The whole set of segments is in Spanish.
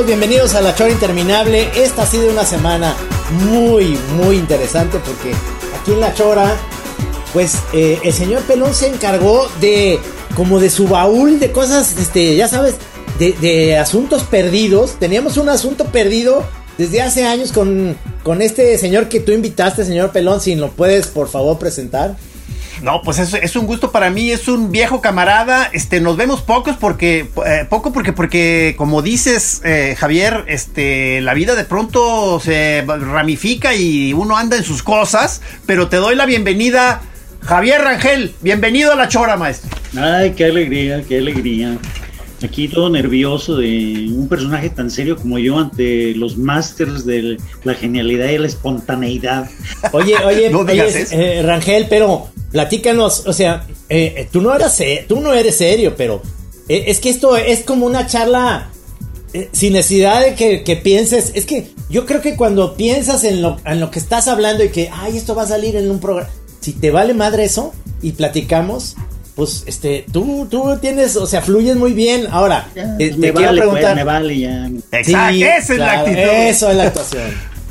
Bienvenidos a La Chora Interminable. Esta ha sido una semana muy, muy interesante porque aquí en La Chora, pues eh, el señor Pelón se encargó de, como de su baúl de cosas, este, ya sabes, de, de asuntos perdidos. Teníamos un asunto perdido desde hace años con, con este señor que tú invitaste, señor Pelón, si lo puedes por favor presentar. No, pues es, es un gusto para mí, es un viejo camarada. Este, nos vemos pocos porque, eh, poco porque, porque, como dices, eh, Javier, este, la vida de pronto se ramifica y uno anda en sus cosas. Pero te doy la bienvenida, Javier Rangel. Bienvenido a la chora, maestro. Ay, qué alegría, qué alegría. Aquí todo nervioso de un personaje tan serio como yo ante los masters de la genialidad y la espontaneidad. Oye, oye, No oye, eh, Rangel, pero platícanos, o sea, eh, eh, tú no eras, tú no eres serio, pero eh, es que esto es como una charla eh, sin necesidad de que, que pienses. Es que yo creo que cuando piensas en lo, en lo que estás hablando y que, ay, esto va a salir en un programa, si te vale madre eso y platicamos. Pues, este, tú, tú tienes, o sea, fluyes muy bien. Ahora, Ya, eh, te me, quiero vale, pues, preguntar. me vale ya. Exacto, Sí, esa es la actitud. Eso es la actuación.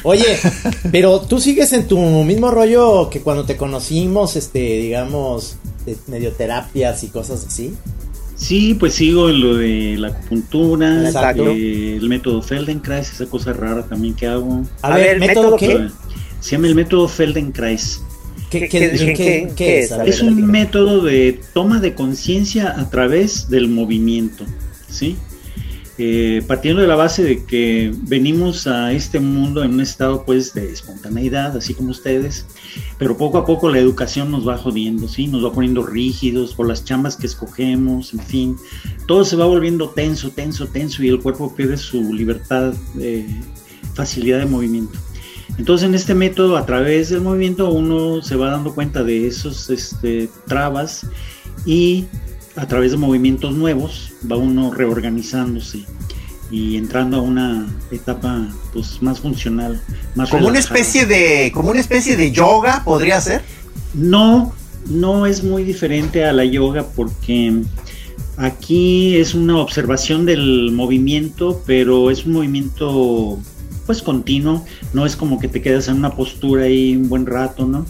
Oye, pero tú sigues en tu mismo rollo que cuando te conocimos, este, digamos, de medio terapias y cosas así. Sí, pues sigo en lo de la acupuntura, Exacto. eh, el método Feldenkrais, esa cosa rara también que hago. A, A ver, método ¿método qué? Se llama el método Feldenkrais. ¿Qué, ¿Qué- qué- qué- qué- qué- qué qué es? es? A ver, Es un método de toma de conciencia a través del movimiento, ¿sí? Eh, partiendo de la base de que venimos a este mundo en un estado pues de espontaneidad, así como ustedes, pero poco a poco la educación nos va jodiendo, ¿sí? Nos va poniendo rígidos por las chambas que escogemos, en fin, todo se va volviendo tenso, tenso, tenso y el cuerpo pierde su libertad, eh, facilidad de movimiento. Entonces en este método, a través del movimiento, uno se va dando cuenta de esos este, trabas y a través de movimientos nuevos va uno reorganizándose y entrando a una etapa pues más funcional, más Como una especie de, como una especie de yoga, podría ser. No, no es muy diferente a la yoga porque aquí es una observación del movimiento, pero es un movimiento pues continuo, no es como que te quedas en una postura ahí un buen rato, ¿no?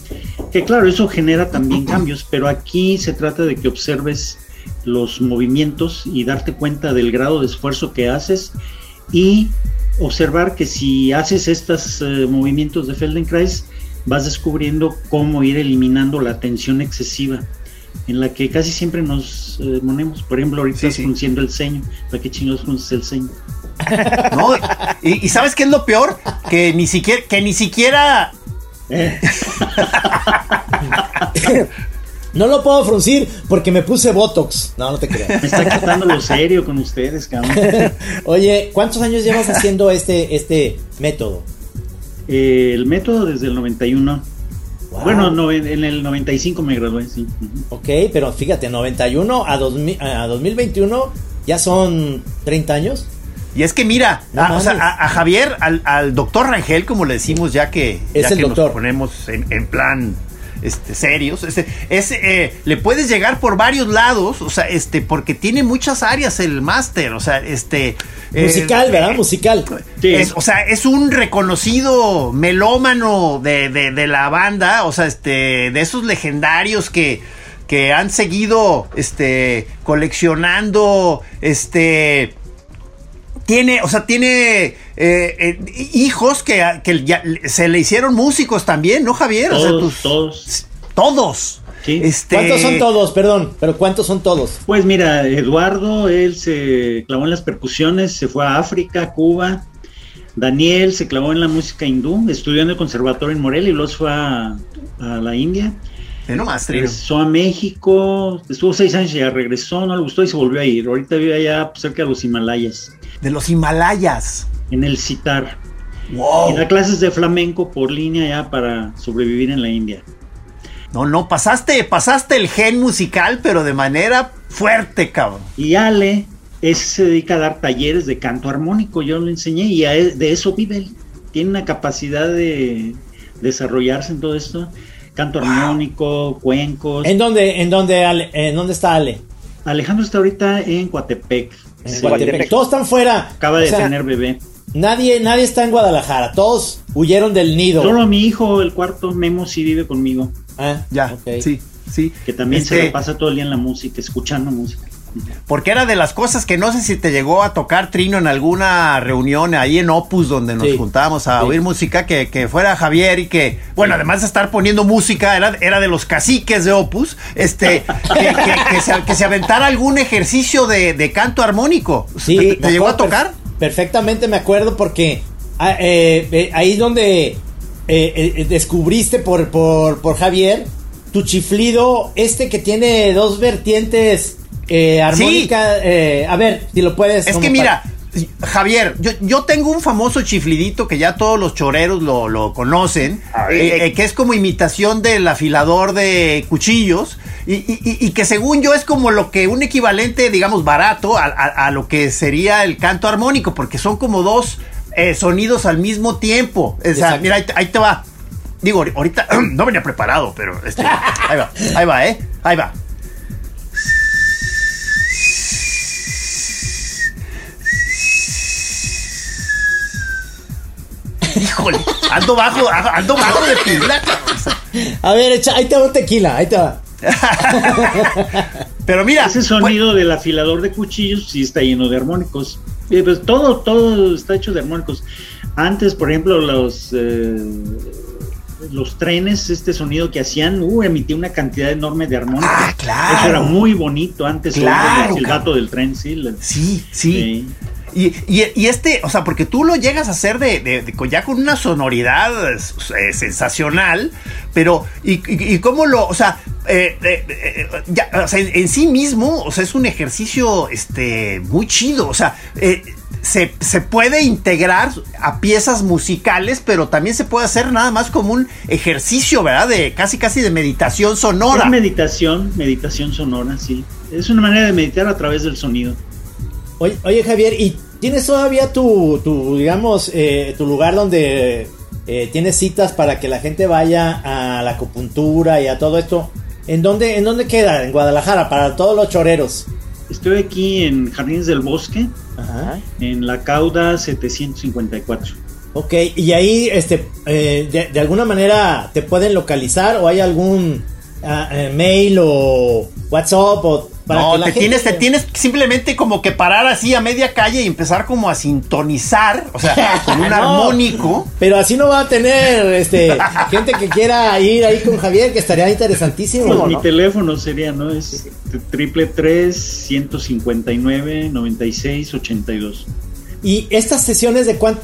Que claro, eso genera también cambios, pero aquí se trata de que observes los movimientos y darte cuenta del grado de esfuerzo que haces y observar que si haces estos eh, movimientos de Feldenkrais vas descubriendo cómo ir eliminando la tensión excesiva en la que casi siempre nos eh, ponemos. Por ejemplo, ahorita Sí, estás sí. frunciendo el ceño. ¿Para qué chingados frunces el ceño? ¿no? Y, y ¿sabes qué es lo peor? Que ni siquiera, que ni siquiera No lo puedo fruncir porque me puse Botox. No, no te Me creas. está quitando lo serio con ustedes, cabrón. Oye, ¿cuántos años llevas haciendo este, este método? Eh, el método desde el 91. Wow. Bueno, no, en, el 95 me gradué, sí. Ok, pero fíjate, 91 a, 2000 a 2021 ya son 30 años. Y es que mira, No a, o sea, a, a Javier, al, al doctor Rangel, como le decimos ya que, Es ya el que doctor. nos ponemos en, en plan este, serios. Este, es, eh, le puedes llegar por varios lados, o sea, este, porque tiene muchas áreas el máster, o sea, este... eh, Musical, ¿verdad? eh, Musical. Sí. es- o sea, es un reconocido melómano de, de- de la banda, o sea, este, de esos legendarios que, que han seguido, este, coleccionando, este, tiene, o sea, tiene eh, eh, hijos que, que ya se le hicieron músicos también, ¿no, Javier? O sea, Todos, tus- todos. todos. Sí. Este, ¿Cuántos son todos? Perdón, pero ¿cuántos son todos? Pues mira, Eduardo, él se clavó en las percusiones, se fue a África, Cuba. Daniel se clavó en la música hindú, estudió en el conservatorio en Morelia y luego se fue a, a la India. Ve nomás, Trino. Regresó a México, estuvo seis años y ya regresó, no le gustó y se volvió a ir. Ahorita vive allá cerca de los Himalayas, De los Himalayas. en el Citar. Wow. Y da clases de flamenco por línea ya para sobrevivir en la India. No, no, pasaste, pasaste el gen musical, pero de manera fuerte, cabrón. Y Ale, ese se dedica a dar talleres de canto armónico, yo le enseñé y a él- de eso vive él. Tiene una capacidad de desarrollarse en todo esto. Canto armónico, cuencos. ¿En dónde, en dónde, Ale? ¿En dónde está Ale? Alejandro está ahorita en Coatepec. En Sí. Todos están fuera. Acaba de O sea, tener bebé. Nadie, nadie está en Guadalajara. Todos huyeron del nido. Solo mi hijo, el cuarto, Memo, sí vive conmigo. Ah, Ya, ok. sí, sí. Que también Este, se lo pasa todo el día en la música, escuchando música. Porque era de las cosas que no sé si te llegó a tocar Trino en alguna reunión ahí en Opus donde nos Sí. juntábamos a Sí. oír música, que, que fuera Javier y que, bueno, además de estar poniendo música, era, era de los caciques de Opus, este, que, que- que se, que se aventara algún ejercicio de, de canto armónico. Sí, ¿Te, te llegó a tocar? perf- Perfectamente me acuerdo porque ah, eh, eh, ahí donde eh, eh, descubriste por, por, por Javier tu chiflido, este que tiene dos vertientes eh, armónica. eh, a ver, si lo puedes. Es que mira, Javier, yo, yo tengo un famoso chiflidito que ya todos los choreros lo, lo conocen, eh, eh, que es como imitación del afilador de cuchillos y, y- y- y que según yo es como lo que un equivalente, digamos, barato a, a- a lo que sería el canto armónico, porque son como dos eh, sonidos al mismo tiempo. O sea, Exacto. mira, ahí te, ahí te va. Digo, ahorita no venía preparado, pero este, ahí va, ahí va, ¿eh? Ahí va. Híjole, ando bajo, ando bajo de pila. A ver, echa, ahí te va un tequila, ahí te va. Pero mira, Ese sonido del afilador de cuchillos sí está lleno de armónicos. Eh, pues todo, todo está hecho de armónicos. Antes, por ejemplo, los eh, los trenes, este sonido que hacían, uh, emitía una cantidad enorme de armónicos. Ah, claro. Eso era muy bonito antes. Claro, el cabrón. del tren, sí. la- Sí, sí. Sí. Y, y- este, o sea, porque tú lo llegas a hacer de, de- de- ya con una sonoridad eh, sensacional, pero, y, cómo lo, o sea, eh, eh, eh, ya, en, sí mismo, o sea, es un ejercicio, este, muy chido, o sea, se, se puede integrar a piezas musicales, pero también se puede hacer nada más como un ejercicio, ¿verdad? De casi, casi de meditación sonora. Es meditación, meditación sonora, sí. Es una manera de meditar a través del sonido. Oye, oye, Javier, ¿y tienes todavía tu, tu digamos, eh, tu lugar donde eh, tienes citas para que la gente vaya a la acupuntura y a todo esto? ¿En dónde, ¿En dónde queda? En Guadalajara, para todos los choreros. Estoy aquí en Jardines del Bosque, Ajá. en la cauda 754. Ok, y ahí, este, eh, de, de alguna manera te pueden localizar o hay algún ah, eh, mail o WhatsApp o para no, que la te gente- tienes, te tienes simplemente como que parar así a media calle y empezar como a sintonizar, o sea, con un No, armónico. Pero así no va a tener, este, gente que quiera ir ahí con Javier, que estaría interesantísimo. Pues ¿no? mi teléfono sería, ¿no? Es triple tres 159 96 82. Y estas sesiones de cuánto,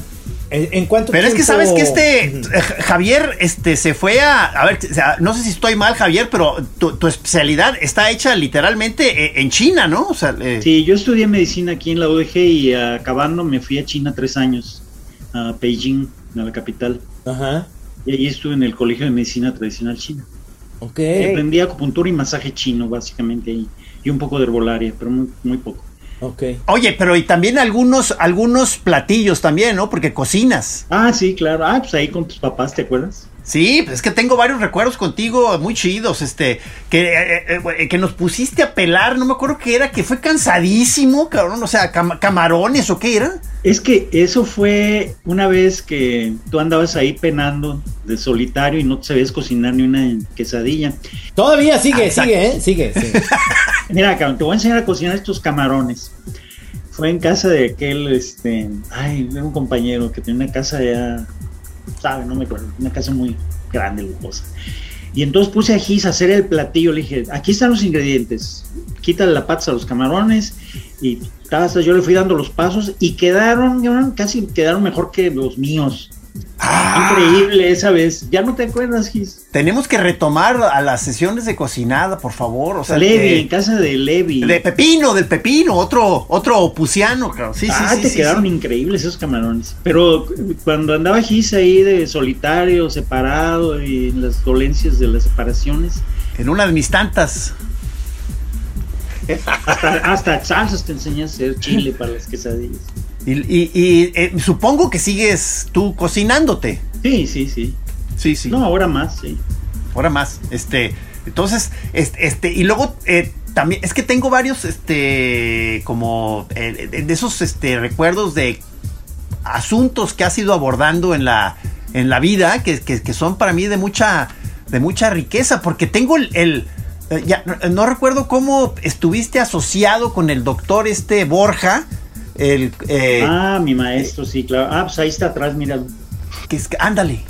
en, en cuánto Pero es que sabes que este eh, Javier este se fue a a ver, o sea, no sé si estoy mal Javier, pero tu, tu especialidad está hecha literalmente eh, en China, ¿no? O sea, eh, Sí, yo estudié medicina aquí en la UDG y acabando me fui a China tres años, a Beijing, a la capital. Ajá, Y allí estuve en el Colegio de Medicina Tradicional China. ok. Y aprendí acupuntura y masaje chino, básicamente ahí. Y un poco de herbolaria, pero muy, muy poco. Ok. Oye, pero y también algunos, algunos platillos también, ¿no? Porque cocinas. Ah, sí, claro. Ah, pues ahí con tus papás, ¿te acuerdas? Sí, pues es que tengo varios recuerdos contigo muy chidos, este, que, eh, eh, eh, que nos pusiste a pelar, no me acuerdo qué era, que fue cansadísimo, cabrón, o sea, cam- camarones o qué era. Es que eso fue una vez que tú andabas ahí penando de solitario y no te sabías cocinar ni una quesadilla. Todavía sigue, Ah, exacto. sigue, ¿eh? Sigue, sigue. Mira, cabrón, te voy a enseñar a cocinar estos camarones. Fue en casa de aquel, este, ay, era un compañero que tenía una casa ya, sabe, no me acuerdo, una casa muy grande, lujosa. Y entonces puse a Gis a hacer el platillo, le dije, aquí están los ingredientes, quítale la pata a los camarones y yo le fui dando los pasos y quedaron, casi quedaron mejor que los míos. Ah. Increíble esa vez. ¿Ya no te acuerdas, Gis? Tenemos que retomar a las sesiones de cocinada, por favor, o sea, Levi, en casa de Levi. de Pepino, del Pepino, otro, otro opusiano, cabrón. Sí, ah, sí, te sí, quedaron sí. increíbles esos camarones. Pero cuando andaba Gis ahí de solitario, separado y las dolencias de las separaciones, En una de mis tantas. hasta, hasta salsas te enseñé a hacer chile para las quesadillas. Y, y- y, eh, supongo que sigues tú cocinándote. Sí, sí, sí. Sí, sí. No, ahora más, sí. Ahora más. Este, entonces, este, este y luego eh, también, es que tengo varios, este, como eh, de esos, este, recuerdos de asuntos que has ido abordando en la, en la vida, que, que- que son para mí de mucha, de mucha riqueza, porque tengo el, el- ya, no, no recuerdo cómo estuviste asociado con el doctor este Borja, el, eh, ah, mi maestro, sí, claro. Ah, pues ahí está atrás, mira. que es, ándale,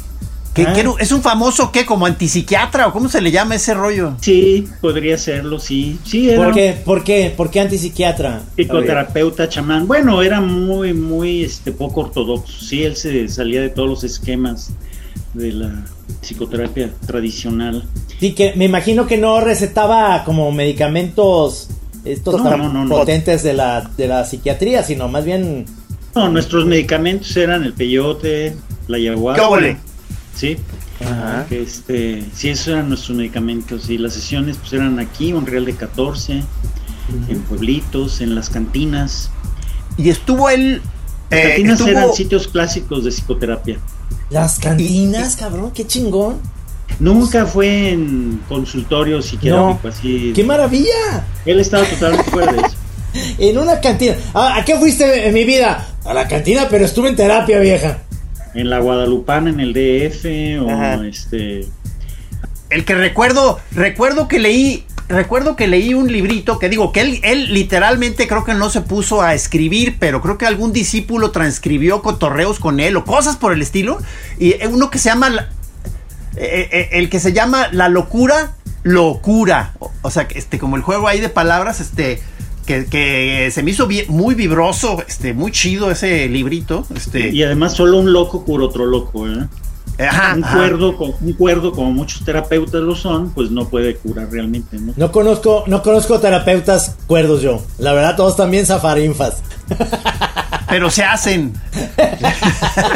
que, Ah. que es un famoso, ¿qué? Como antipsiquiatra, o cómo se le llama ese rollo. Sí, podría serlo, sí. Sí, era ¿Por qué? ¿Por qué? ¿Por qué antipsiquiatra? psicoterapeuta chamán. Bueno, era muy, muy este, poco ortodoxo. Sí, él se salía de todos los esquemas de la psicoterapia tradicional. Sí, que me imagino que no recetaba como medicamentos estos No, tan no, no, no. potentes de la, de la psiquiatría, sino más bien No, nuestros medicamentos eran el peyote, la ayahuasca. ¿Qué óvole? Sí. Que, Este, sí, esos eran nuestros medicamentos. Y las sesiones pues eran aquí, un real de 14, en pueblitos, en las cantinas. Y estuvo él. Las eh, cantinas estuvo- eran sitios clásicos de psicoterapia. las cantinas, cabrón, qué chingón. Nunca fue en consultorio psiquiátrico, No. así. ¡Qué maravilla! Él estaba totalmente fuera de eso. En una cantina. Ah, ¿A qué fuiste en mi vida? A la cantina, pero estuve en terapia, vieja. En la Guadalupana, en el DF, o este. El que recuerdo, recuerdo que leí, recuerdo que leí un librito que digo que él, él literalmente creo que no se puso a escribir, pero creo que algún discípulo transcribió cotorreos con él o cosas por el estilo. Y uno que se llama, la- eh, eh, el que se llama La locura, locura. O, o sea, que, este, como el juego ahí de palabras, este. Que, que se me hizo bien- muy vibroso, este, muy chido ese librito. Este, Y además, solo un loco cura otro loco, ¿eh? ajá, un, ajá. cuerdo, co- un cuerdo, como muchos terapeutas lo son, pues no puede curar realmente, ¿no? No conozco, no conozco terapeutas cuerdos yo. La verdad, todos también zafarinfas. pero se hacen.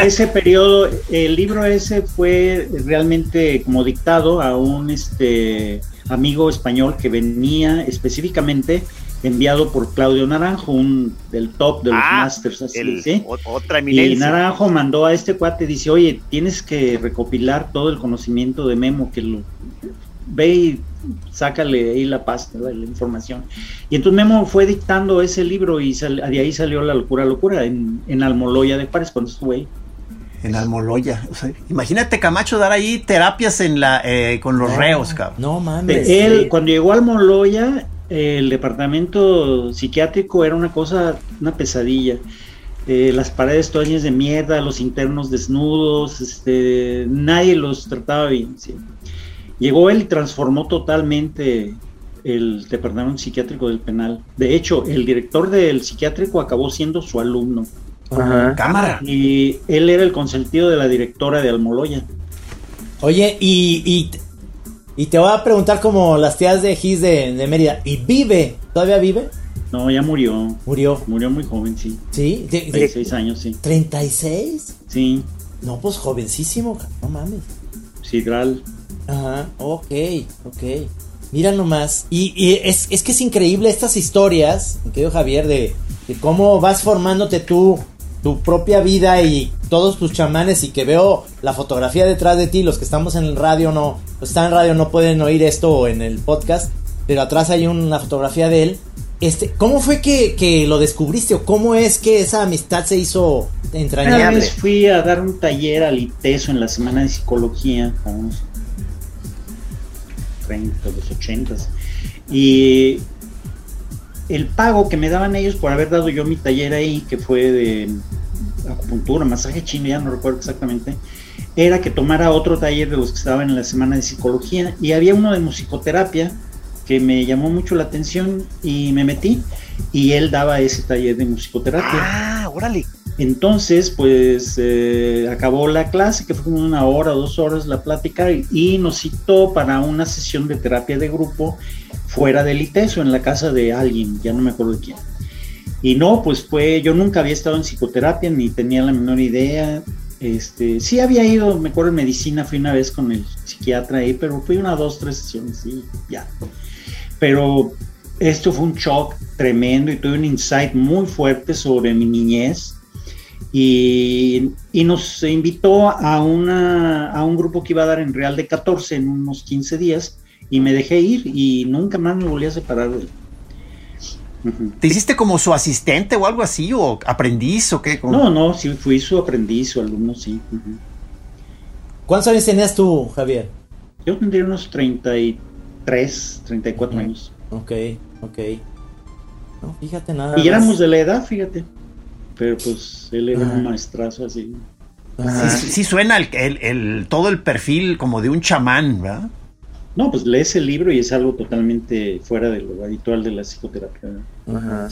Ese periodo, el libro ese fue realmente como dictado a un este amigo español que venía específicamente enviado por Claudio Naranjo, un del top de los Ah, masters, así, el- ¿sí? otra Y eminencia. Naranjo mandó a este cuate, dice, oye, tienes que recopilar todo el conocimiento de Memo, que lo ve y sácale ahí la pasta, la, la información. Y entonces Memo fue dictando ese libro y sal- de ahí salió La Locura Locura, en, en Almoloya de Juárez, cuando estuve ahí. En Almoloya. O sea, imagínate Camacho dar ahí terapias en la eh, con los reos, cabrón. No mames. Él, sí. cuando llegó a Almoloya, el departamento psiquiátrico era una cosa, una pesadilla. Eh, las paredes todas de mierda, los internos desnudos, este, nadie los trataba bien. sí. Llegó él y transformó totalmente el departamento psiquiátrico del penal. De hecho, el director del psiquiátrico acabó siendo su alumno. Cámara. Y él era el consentido de la directora de Almoloya. Oye, y, y, y te voy a preguntar como las tías de Gis de, de Mérida. ¿Y vive? ¿Todavía vive? No, ya murió. Murió. Murió muy joven, sí. ¿Sí? ¿De- de- 26 años, sí. ¿36? Sí, No, pues jovencísimo, no mames. Sidral. Ajá, ok, ok. Mira nomás. Y, y es, es, que es increíble estas historias, mi querido Javier, de, de, cómo vas formándote tú, tu propia vida y todos tus chamanes. Y que veo la fotografía detrás de ti. Los que estamos en el radio no, los que están en radio no pueden oír esto en el podcast. Pero atrás hay una fotografía de él. Este, ¿Cómo fue que, que lo descubriste o cómo es que esa amistad se hizo entrañable? Una vez fui a dar un taller al ITESO en la semana de psicología, vamos, 30, los 80 y el pago que me daban ellos por haber dado yo mi taller ahí, que fue de acupuntura, masaje chino, ya no recuerdo exactamente, era que tomara otro taller de los que estaban en la semana de psicología y había uno de musicoterapia que me llamó mucho la atención y me metí y él daba ese taller de musicoterapia. Ah, órale. Entonces, pues eh, acabó la clase, que fue como una hora, dos horas la plática, y nos citó para una sesión de terapia de grupo fuera del ITESO, en la casa de alguien, ya no me acuerdo de quién. Y no, pues fue, yo nunca había estado en psicoterapia, ni tenía la menor idea. Este, sí había ido, me acuerdo en medicina, fui una vez con el psiquiatra ahí, pero fui una, dos, tres sesiones y ya. Pero esto fue un shock tremendo y tuve un insight muy fuerte sobre mi niñez y, nos invitó a, una, a un grupo que iba a dar en Real de 14 en unos 15 días y me dejé ir y nunca más me volví a separar de él. ¿Te hiciste como su asistente o algo así? ¿O aprendiz o qué? No, no, sí, fui su aprendiz, su alumno, sí. ¿Cuántos años tenías tú, Javier? Yo tendría unos 33, 34 años. Ok, ok. No, fíjate nada. Y éramos de la edad, fíjate pero pues él era un maestrazo así. Sí, suena el, el, todo el perfil como de un chamán, ¿verdad? No, pues lees el libro y es algo totalmente fuera de lo habitual de la psicoterapia. Ajá.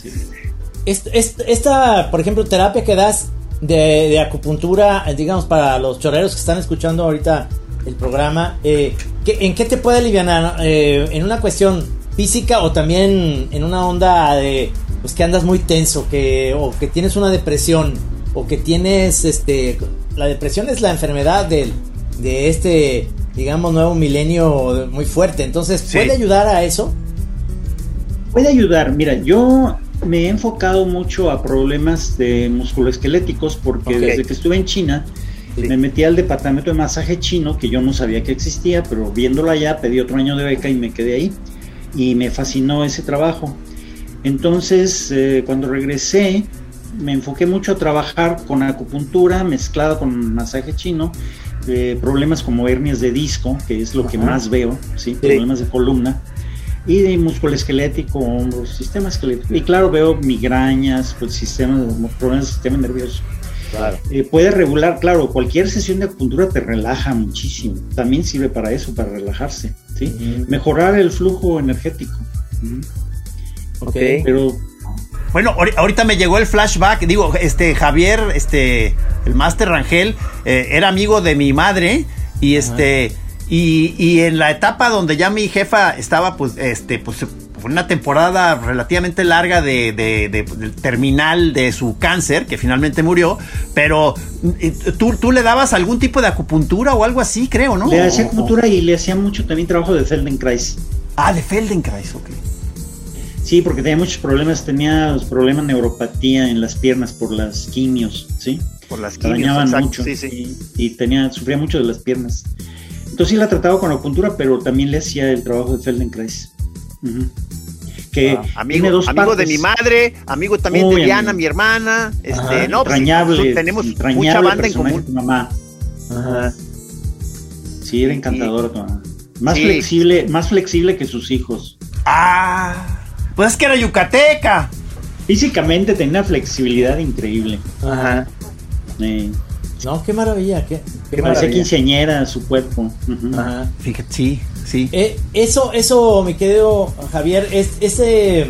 Esta, por ejemplo, terapia que das de, acupuntura, digamos, para los chorreros que están escuchando ahorita el programa, eh, ¿en qué te puede aliviar? Eh, ¿En una cuestión física o también en una onda de pues que andas muy tenso, que o que tienes una depresión o que tienes este la depresión es la enfermedad del de este digamos nuevo milenio muy fuerte, entonces puede ayudar a eso. Puede ayudar, mira, yo me he enfocado mucho a problemas de musculoesqueléticos porque desde que estuve en China me metí al departamento de masaje chino que yo no sabía que existía, pero viéndolo allá pedí otro año de beca y me quedé ahí. Y me fascinó ese trabajo. Entonces, eh, cuando regresé, me enfoqué mucho a trabajar con acupuntura mezclada con masaje chino, eh, problemas como hernias de disco, que es lo que más veo, ¿sí? problemas de columna, y de músculo esquelético, hombros, sistema esquelético. Y claro, veo migrañas, pues, sistema, problemas del sistema nervioso. Eh, puede regular, claro, cualquier sesión de acupuntura te relaja muchísimo. También sirve para eso, para relajarse, ¿sí? Mejorar el flujo energético. Ok. Pero. Bueno, ahorita me llegó el flashback. Digo, este Javier, este, el Master Rangel, eh, era amigo de mi madre. Y este. Y, y, en la etapa donde ya mi jefa estaba, pues, este, pues, una temporada relativamente larga de, de, terminal de su cáncer, que finalmente murió, pero ¿tú, tú le dabas algún tipo de acupuntura o algo así, creo, ¿no? Le hacía acupuntura y le hacía mucho también trabajo de Feldenkrais. Ah, de Feldenkrais, ok. Sí, porque tenía muchos problemas, tenía problemas de neuropatía en las piernas por las quimios, ¿sí? Por las quimios, dañaban mucho Y, tenía, sufría mucho de las piernas. Entonces sí la trataba con acupuntura, pero también le hacía el trabajo de Feldenkrais. Que ah, amigo, dos amigo de mi madre, amigo también de Diana, mi hermana, este, no, pues, tenemos mucha banda en común. mamá. Ajá. Sí, era encantadora tu mamá. Más flexible, más flexible que sus hijos. Ah. Pues es que era yucateca. Físicamente tenía una flexibilidad increíble. Ajá. No, qué maravilla. Qué, qué parecía quinceañera su cuerpo. Ajá. Fíjate, sí, sí. Eh, eso, eso, mi querido Javier, es ese. Eh,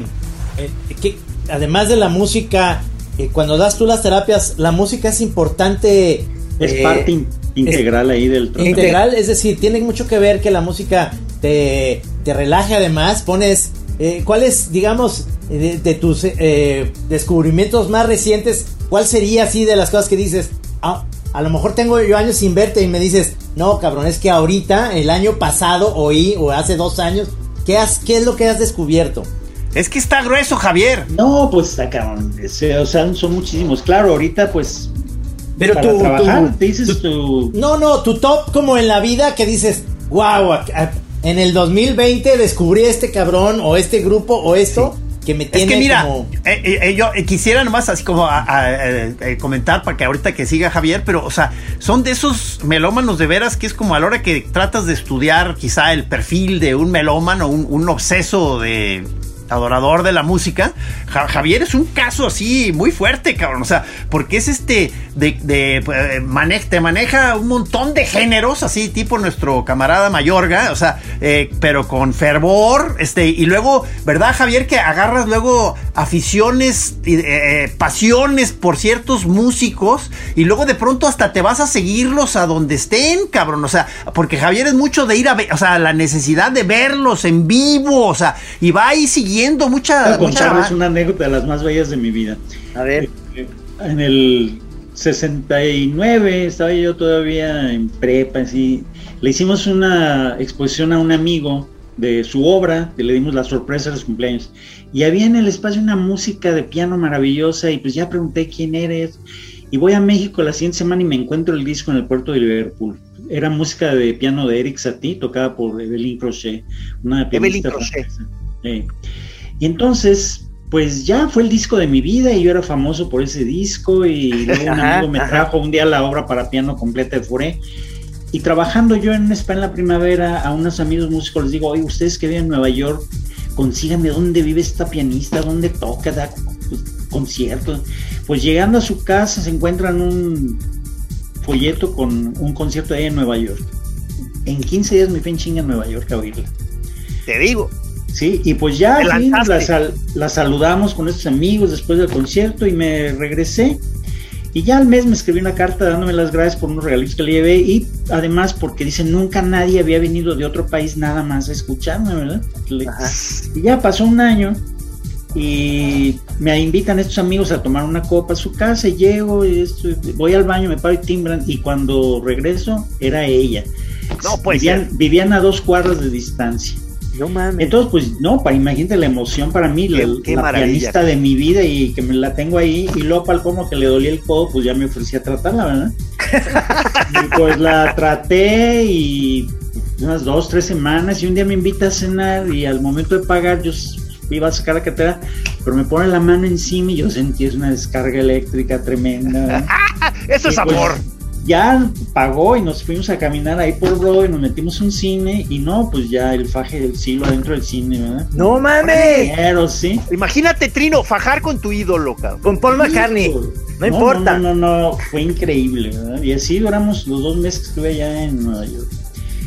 que además de la música, eh, cuando das tú las terapias, la música es importante. Es parte integral ahí del trabajo. Integral, es decir, tiene mucho que ver que la música te, te relaje además, pones eh, ¿Cuál es, digamos, de, tus eh, descubrimientos más recientes? ¿Cuál sería así de las cosas que dices? Ah, a lo mejor tengo yo años sin verte y me dices, no, cabrón, es que ahorita, el año pasado oí, o hace dos años, ¿Qué, has, ¿Qué es lo que has descubierto? Es que está grueso, Javier. No, pues cabrón. O sea, son muchísimos. Claro, ahorita pues. Pero para tú, trabajar, tú- te dices tú- tu. No, no, tu top como en la vida que dices, wow, en el 2020 descubrí este cabrón o este grupo o esto que me Es tiene que mira, como... eh, eh, eh, yo quisiera nomás así como a- a- comentar para que ahorita que siga Javier, pero o sea, son de esos melómanos de veras que es como a la hora que tratas de estudiar quizá el perfil de un melómano, un, un obseso de adorador de la música, Ja- Javier es un caso así muy fuerte, cabrón, o sea, porque es este de, de eh, te maneja un montón de géneros, así tipo nuestro camarada Mayorga, o sea, eh, pero con fervor, este, y luego, ¿verdad, Javier, que agarras luego aficiones, eh, eh, pasiones por ciertos músicos, y luego de pronto hasta te vas a seguirlos a donde estén, cabrón, o sea, porque Javier es mucho de ir a ver, o sea, la necesidad de verlos en vivo, o sea, y va ahí siguiendo mucha, Voy a mucha contarles una anécdota de las más bellas de mi vida. A ver. Eh, En el 69 estaba yo todavía en prepa, así. Le hicimos una exposición a un amigo de su obra, que le dimos la sorpresa de los cumpleaños. Y había en el espacio una música de piano maravillosa y pues ya pregunté quién eres. Y voy a México la siguiente semana y me encuentro el disco en el puerto de Liverpool. Era música de piano de Eric Satie, tocada por Evelyn Crochet, una Evelyn pianista Crochet. francesa. Sí. Y entonces, pues ya fue el disco de mi vida y yo era famoso por ese disco y luego un amigo me trajo un día la obra para piano completa de Foré. Y trabajando yo en un spa en la primavera, a unos amigos músicos les digo, oye, ustedes que viven en Nueva York, consíganme dónde vive esta pianista, dónde toca, da conciertos. Pues llegando a su casa se encuentran un folleto con un concierto ella en Nueva York. En 15 días me fui en chinga a Nueva York a oírla. Te digo. Sí, y pues ya lanzaste. la, sal- la saludamos con estos amigos después del concierto y me regresé. Y ya al mes me escribí una carta dándome las gracias por unos regalitos que le llevé y además porque dice nunca nadie había venido de otro país nada más a escucharme, ¿verdad? Ajá. Y ya pasó un año y me invitan estos amigos a tomar una copa a su casa y llego y voy al baño, me paro y timbran y cuando regreso era ella. No puede vivían, vivían a dos cuadras de distancia. No mames. Entonces, pues no, para imagínate la emoción para mí, Qué- la, qué la pianista de mi vida y que me la tengo ahí, y luego para el como que le dolía el codo, pues ya me ofrecí a tratarla, ¿verdad? y pues la traté y unas dos, tres semanas, y un día me invita a cenar y al momento de pagar yo iba a sacar la cartera, pero me pone la mano encima y yo sentí es una descarga eléctrica tremenda. Eso es pues, amor. Ya pagó y nos fuimos a caminar ahí por Broadway, nos metimos un cine y no, pues ya el faje del siglo adentro del cine, ¿verdad? No mames. Pero sí. Imagínate, Trino, fajar con tu ídolo, cabrón. Con Paul McCartney. No, importa. No, no, no, fue increíble, ¿verdad? Y así duramos los dos meses que estuve allá en Nueva York.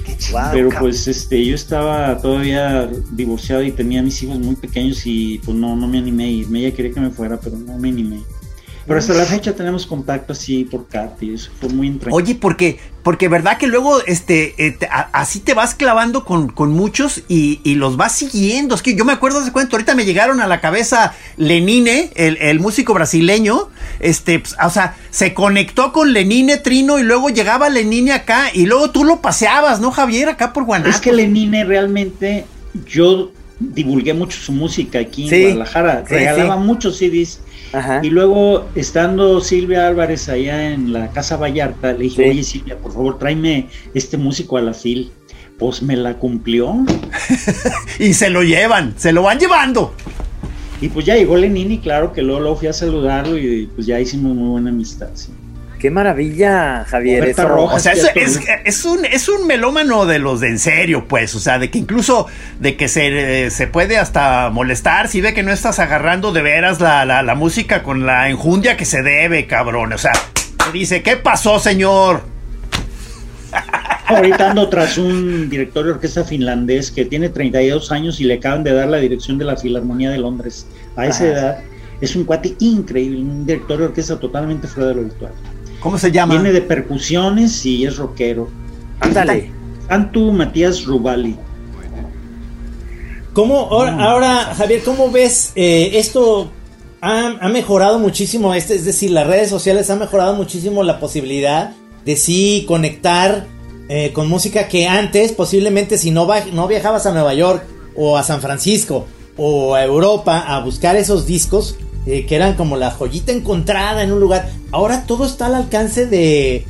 Qué Pero cabrón. pues este, yo estaba todavía divorciado y tenía a mis hijos muy pequeños y pues no, no me animé a irme. Ella quería que me fuera, pero no me animé. Pero hasta la fecha tenemos contacto así por carta y eso fue muy entrañable. Oye, porque, porque verdad que luego este, eh, te- a- así te vas clavando con, con muchos y, y los vas siguiendo. Es que yo me acuerdo de ese cuento, ahorita me llegaron a la cabeza Lenine, el, el músico brasileño, este, pues, o sea, se conectó con Lenine Trino y luego llegaba Lenine acá y luego tú lo paseabas, ¿no, Javier? Acá por Guanajuato. Es que Lenine realmente, yo divulgué mucho su música aquí Sí, en Guadalajara, sí, regalaba sí. muchos CDs. Ajá. Y luego, estando Silvia Álvarez allá en la Casa Vallarta, le dije, Sí. oye Silvia, por favor, tráeme este músico a la FIL. Pues me la cumplió. Y se lo llevan, se lo van llevando. Y pues ya llegó Lenini, claro que luego, luego fui a saludarlo y pues ya hicimos muy buena amistad. sí. Qué maravilla, Javier. Roberta eso- Rojas. O sea, es, es, es un, es un melómano de los de en serio, pues. O sea, de que incluso de que se, se puede hasta molestar si ve que no estás agarrando de veras la, la, la música con la enjundia que se debe, cabrón. O sea, te dice, ¿qué pasó, señor? Ahorita ando tras un director de orquesta finlandés que tiene 32 años y le acaban de dar la dirección de la Filarmonía de Londres. A esa Ajá. edad es un cuate increíble, un director de orquesta totalmente fuera de lo habitual. ¿Cómo se llama? Viene de percusiones y es rockero. Ándale. Santu Matías Rubali. ¿Cómo, ahora, ahora, Javier, cómo ves eh, esto? Ha, ha mejorado muchísimo, este, es decir, las redes sociales han mejorado muchísimo la posibilidad de sí conectar eh, con música que antes, posiblemente si no viajabas a Nueva York o a San Francisco o a Europa a buscar esos discos eh, que eran como la joyita encontrada en un lugar. Ahora todo está al alcance de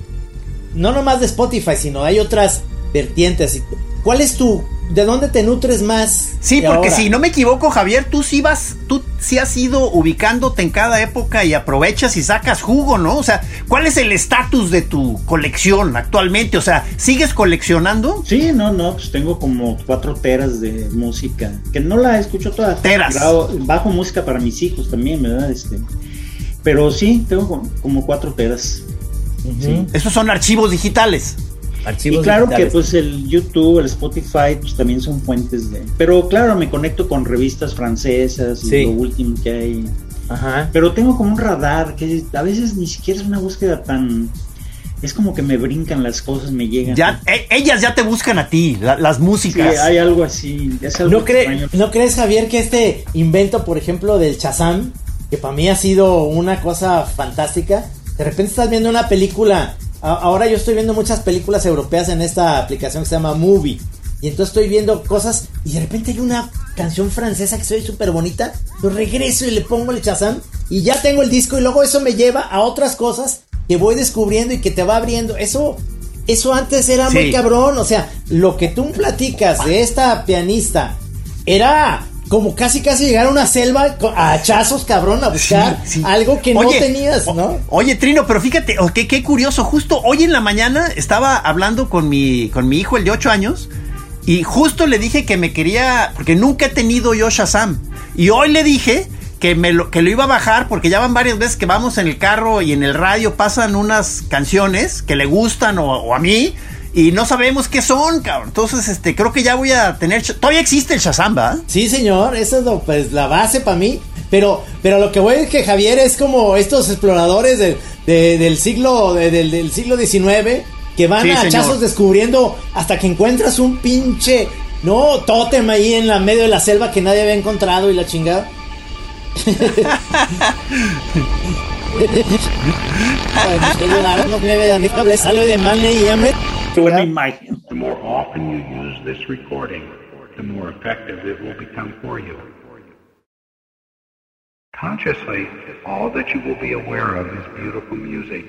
no nomás de Spotify, sino hay otras vertientes. ¿Cuál es tu ¿De dónde te nutres más? Sí, porque si no me equivoco, Javier, tú sí vas, tú sí has ido ubicándote en cada época y aprovechas y sacas jugo, ¿no? O sea, ¿cuál es el estatus de tu colección actualmente? O sea, ¿sigues coleccionando? Sí, no, no, pues tengo como cuatro teras de música, que no la escucho toda. Teras. bajo música para mis hijos también, ¿verdad? Este, pero sí, tengo como cuatro teras. Esos son archivos digitales y claro que pues el YouTube, el Spotify, pues también son fuentes de... Pero claro, me conecto con revistas francesas y lo último que hay. Ajá. Pero tengo como un radar que a veces ni siquiera es una búsqueda tan... Es como que me brincan las cosas, me llegan. Ya, e, ellas ya te buscan a ti, las músicas. Sí, hay algo así. ¿No, ¿No crees, Javier, que este invento, por ejemplo, del Chazam, que para mí ha sido una cosa fantástica, de repente estás viendo una película ahora yo estoy viendo muchas películas europeas en esta aplicación que se llama Movie. Y entonces estoy viendo cosas y de repente hay una canción francesa que ve súper bonita. Yo regreso y le pongo el chazán y ya tengo el disco y luego eso me lleva a otras cosas que voy descubriendo y que te va abriendo. Eso, eso antes era muy cabrón. O sea, lo que tú platicas de esta pianista era como casi casi llegar a una selva a hachazos, cabrón, a buscar algo que no tenías, ¿no? Oye, Trino, pero fíjate, qué, qué curioso, justo hoy en la mañana estaba hablando con mi, con mi hijo, el de 8 años, y justo le dije que me quería, porque nunca he tenido yo Shazam, y hoy le dije que, me lo, que lo iba a bajar porque ya van varias veces que vamos en el carro y en el radio pasan unas canciones que le gustan o, o a mí y no sabemos qué son, cabrón. Entonces, este, creo que ya voy a tener. Todavía existe el Shazam, ¿va? Sí, señor, esa es pues, la base para mí. Pero, pero lo que voy es que Javier es como estos exploradores del siglo del, siglo XIX que van a hachazos descubriendo hasta que encuentras un pinche no tótem ahí en la medio de la selva que nadie había encontrado y la chingada. The more often you use this recording, the more effective it will become for you. Consciously, all that you will be aware of is beautiful music.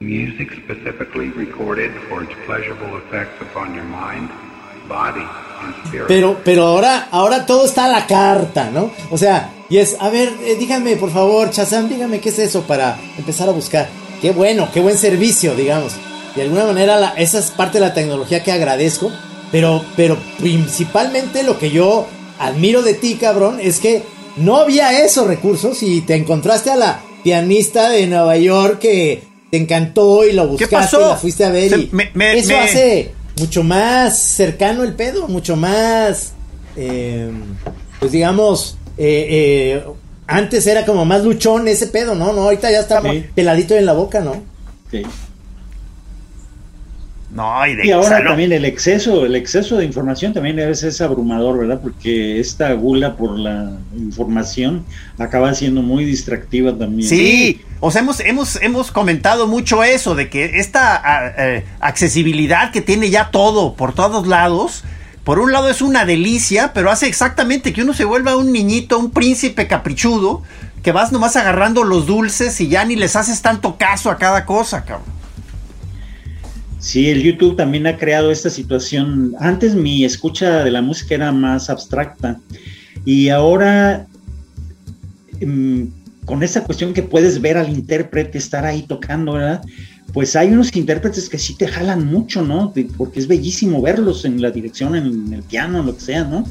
Music specifically recorded for its pleasurable effects upon your mind, body, and spirit. Pero, pero ahora, ahora todo está a la carta, ¿no? O sea, y es, a ver, eh, dígame por favor, Chazam, dígame qué es eso para empezar a buscar. Qué bueno, qué buen servicio, digamos de alguna manera esa es parte de la tecnología que agradezco, pero, pero principalmente lo que yo admiro de ti, cabrón, es que no había esos recursos y te encontraste a la pianista de Nueva York que te encantó y lo buscaste y la fuiste a ver y eso hace mucho más cercano el pedo, mucho más, eh, pues digamos, eh, eh, antes era como más luchón ese pedo, ¿no? No, ahorita ya está peladito en la boca, ¿no? Sí y, ahora también el exceso, el exceso de información también a veces es abrumador, ¿verdad? Porque esta gula por la información acaba siendo muy distractiva también. Sí, o sea, hemos, hemos, hemos comentado mucho eso, de que esta eh, accesibilidad que tiene ya todo por todos lados, por un lado es una delicia, pero hace exactamente que uno se vuelva un niñito, un príncipe caprichudo, que vas nomás agarrando los dulces y ya ni les haces tanto caso a cada cosa, cabrón. Sí, el YouTube también ha creado esta situación. Antes mi escucha de la música era más abstracta y ahora mm, con esa cuestión que puedes ver al intérprete estar ahí tocando, ¿verdad? Pues hay unos intérpretes que sí te jalan mucho, ¿no? Porque es bellísimo verlos en la dirección, en el piano, lo que sea, ¿no?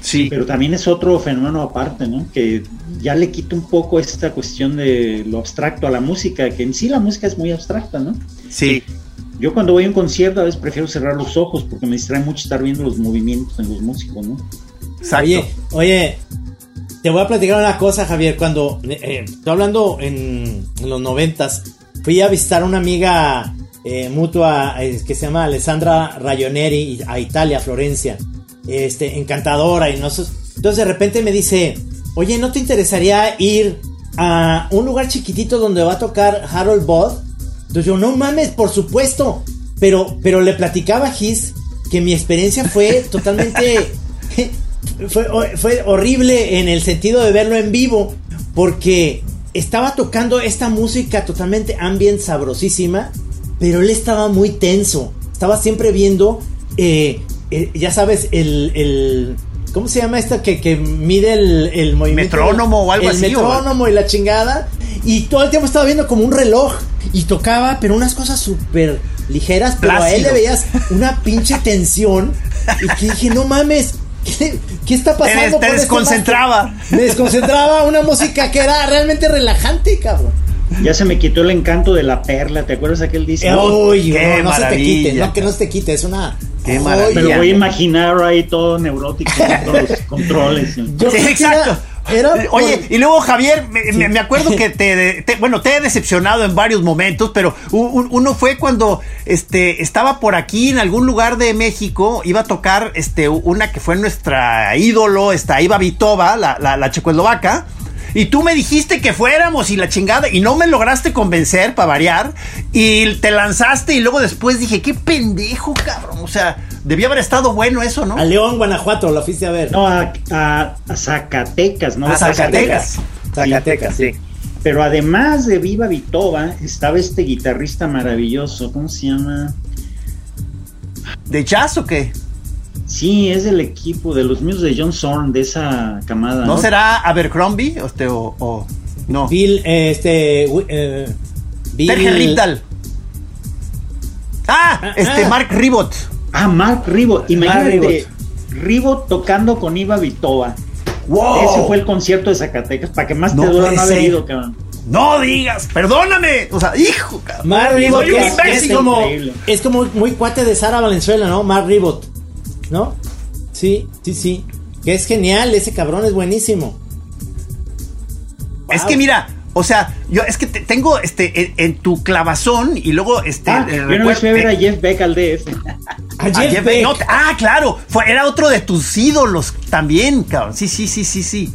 Sí. Pero también es otro fenómeno aparte, ¿no? Que ya le quita un poco esta cuestión de lo abstracto a la música, que en sí la música es muy abstracta, ¿no? Sí. Yo cuando voy a un concierto a veces prefiero cerrar los ojos porque me distrae mucho estar viendo los movimientos en los músicos, ¿no? Oye, oye, te voy a platicar una cosa, Javier. Cuando eh, estoy hablando en, los noventas, fui a visitar a una amiga eh, mutua eh, que se llama Alessandra Rayoneri a Italia, Florencia. Este, encantadora. Y no, entonces de repente me dice, oye, ¿no te interesaría ir a un lugar chiquitito donde va a tocar Harold Bodd? Entonces yo, no mames, por supuesto. Pero, pero le platicaba a Gis que mi experiencia fue totalmente fue, fue horrible en el sentido de verlo en vivo, porque estaba tocando esta música totalmente ambient sabrosísima, pero él estaba muy tenso. Estaba siempre viendo, eh, eh, ya sabes, el, el- ¿Cómo se llama esta que, que mide el, el movimiento? Metrónomo o algo el así, o- metrónomo y la chingada. Y todo el tiempo estaba viendo como un reloj. Y tocaba, pero unas cosas súper ligeras. Pero a él Plácido. le veías una pinche tensión. Y que dije, no mames. ¿Qué, qué está Te, pasando? te este desconcentraba. vato? Me desconcentraba una música que era realmente relajante, cabrón. Ya se me quitó el encanto de la perla, ¿te acuerdas aquel disco? Uy, qué no, no se te quite, maravilla, no que no se te quite, es una Qué maravilla. Me lo voy a imaginar ahí todo neurótico con todos los controles. Yo Sí, exacto. Era, era Oye, y luego Javier, me, acuerdo que te, te- bueno, te he decepcionado en varios momentos, pero uno fue cuando este estaba por aquí en algún lugar de México, iba a tocar este una que fue nuestra ídolo, esta Iva Vitova, la, la, la checoslovaca. Y tú me dijiste que fuéramos y la chingada, y no me lograste convencer para variar, y te lanzaste, y luego después dije, qué pendejo, cabrón. O sea, debía haber estado bueno eso, ¿no? a León, Guanajuato, lo fuiste a ver. No, a, a- a Zacatecas, ¿no? A Zacatecas. Zacatecas, sí. Pero además de Viva Vitova, estaba este guitarrista maravilloso, ¿cómo se llama? ¿De jazz o qué? Sí, es del equipo de los míos de John Zorn, de esa camada. ¿No será Abercrombie? Este, o, o- no. Bill, eh, este, eh, Bill, Terje Ripdal. Ah, Ah, este ah. Mark Ribot. Ah, Mark Ribot. Imagínate, Ribot. Ribot tocando con Iva Vitova. Wow. Ese fue el concierto de Zacatecas, para que más No te duela no haber ido, cabrón. No digas, perdóname. O sea, hijo, cabrón. Mark Ribot, Soy un es, imbécil. es como, es como muy cuate de Sara Valenzuela, ¿no? Mark Ribot, ¿no? Sí, sí, sí. Que es genial, ese cabrón es buenísimo. Es que mira, o sea, yo es que te- tengo este en, en tu clavazón y luego este. Ah, eh, yo recuerdo- fui a ver a Jeff Beck al DF. A a Jeff Jeff Beck. no, ah, claro, fue, era otro de tus ídolos también, cabrón. Sí, sí, sí, sí, sí.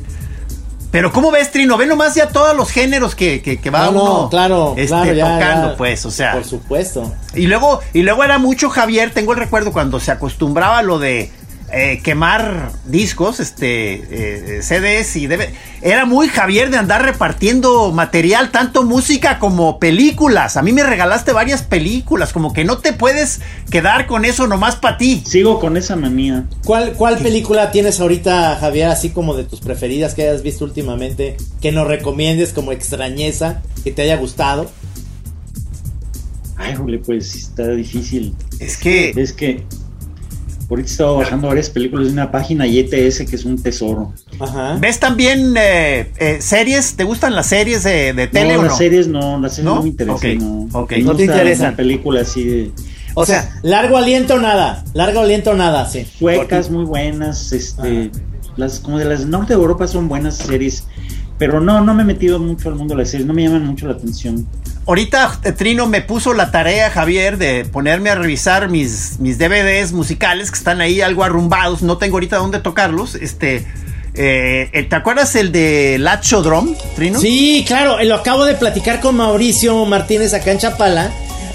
Pero ¿cómo ves, Trino? Ve nomás ya todos los géneros que, que, que va No, no, uno claro, este, claro, ya, tocando, ya. pues, o sea. Por supuesto. Y luego, y luego era mucho Javier, tengo el recuerdo cuando se acostumbraba a lo de eh, quemar discos, este, eh, CDs y debe, era muy Javier de andar repartiendo material, tanto música como películas. A mí me regalaste varias películas, como que no te puedes quedar con eso nomás para ti. Sigo con esa manía. ¿Cuál, ¿Cuál película tienes ahorita, Javier, así como de tus preferidas que hayas visto últimamente, que nos recomiendes como extrañeza, que te haya gustado? Ay, jole, pues está difícil. Es que, Es que ahorita estaba bajando varias películas de una página YTS que es un tesoro. Ajá. ¿ves también eh, eh, series? ¿Te gustan las series de, de tele no, o las no? series no, las series ¿No? no, me interesan. Ok, no. ok. Me No te gusta interesan. una película así de O sea, largo aliento nada, largo aliento nada, sí. suecas muy buenas, este, las como de las norte de Europa son buenas series, pero no, no me he metido mucho al mundo de las series, no me llaman mucho la atención. Ahorita eh, Trino me puso la tarea, Javier, de ponerme a revisar mis, mis DVDs musicales que están ahí algo arrumbados. No tengo ahorita dónde tocarlos. Este, eh, eh, ¿te acuerdas el de Lacho Drum, Trino? Sí, claro, lo acabo de platicar con Mauricio Martínez acá en Chapala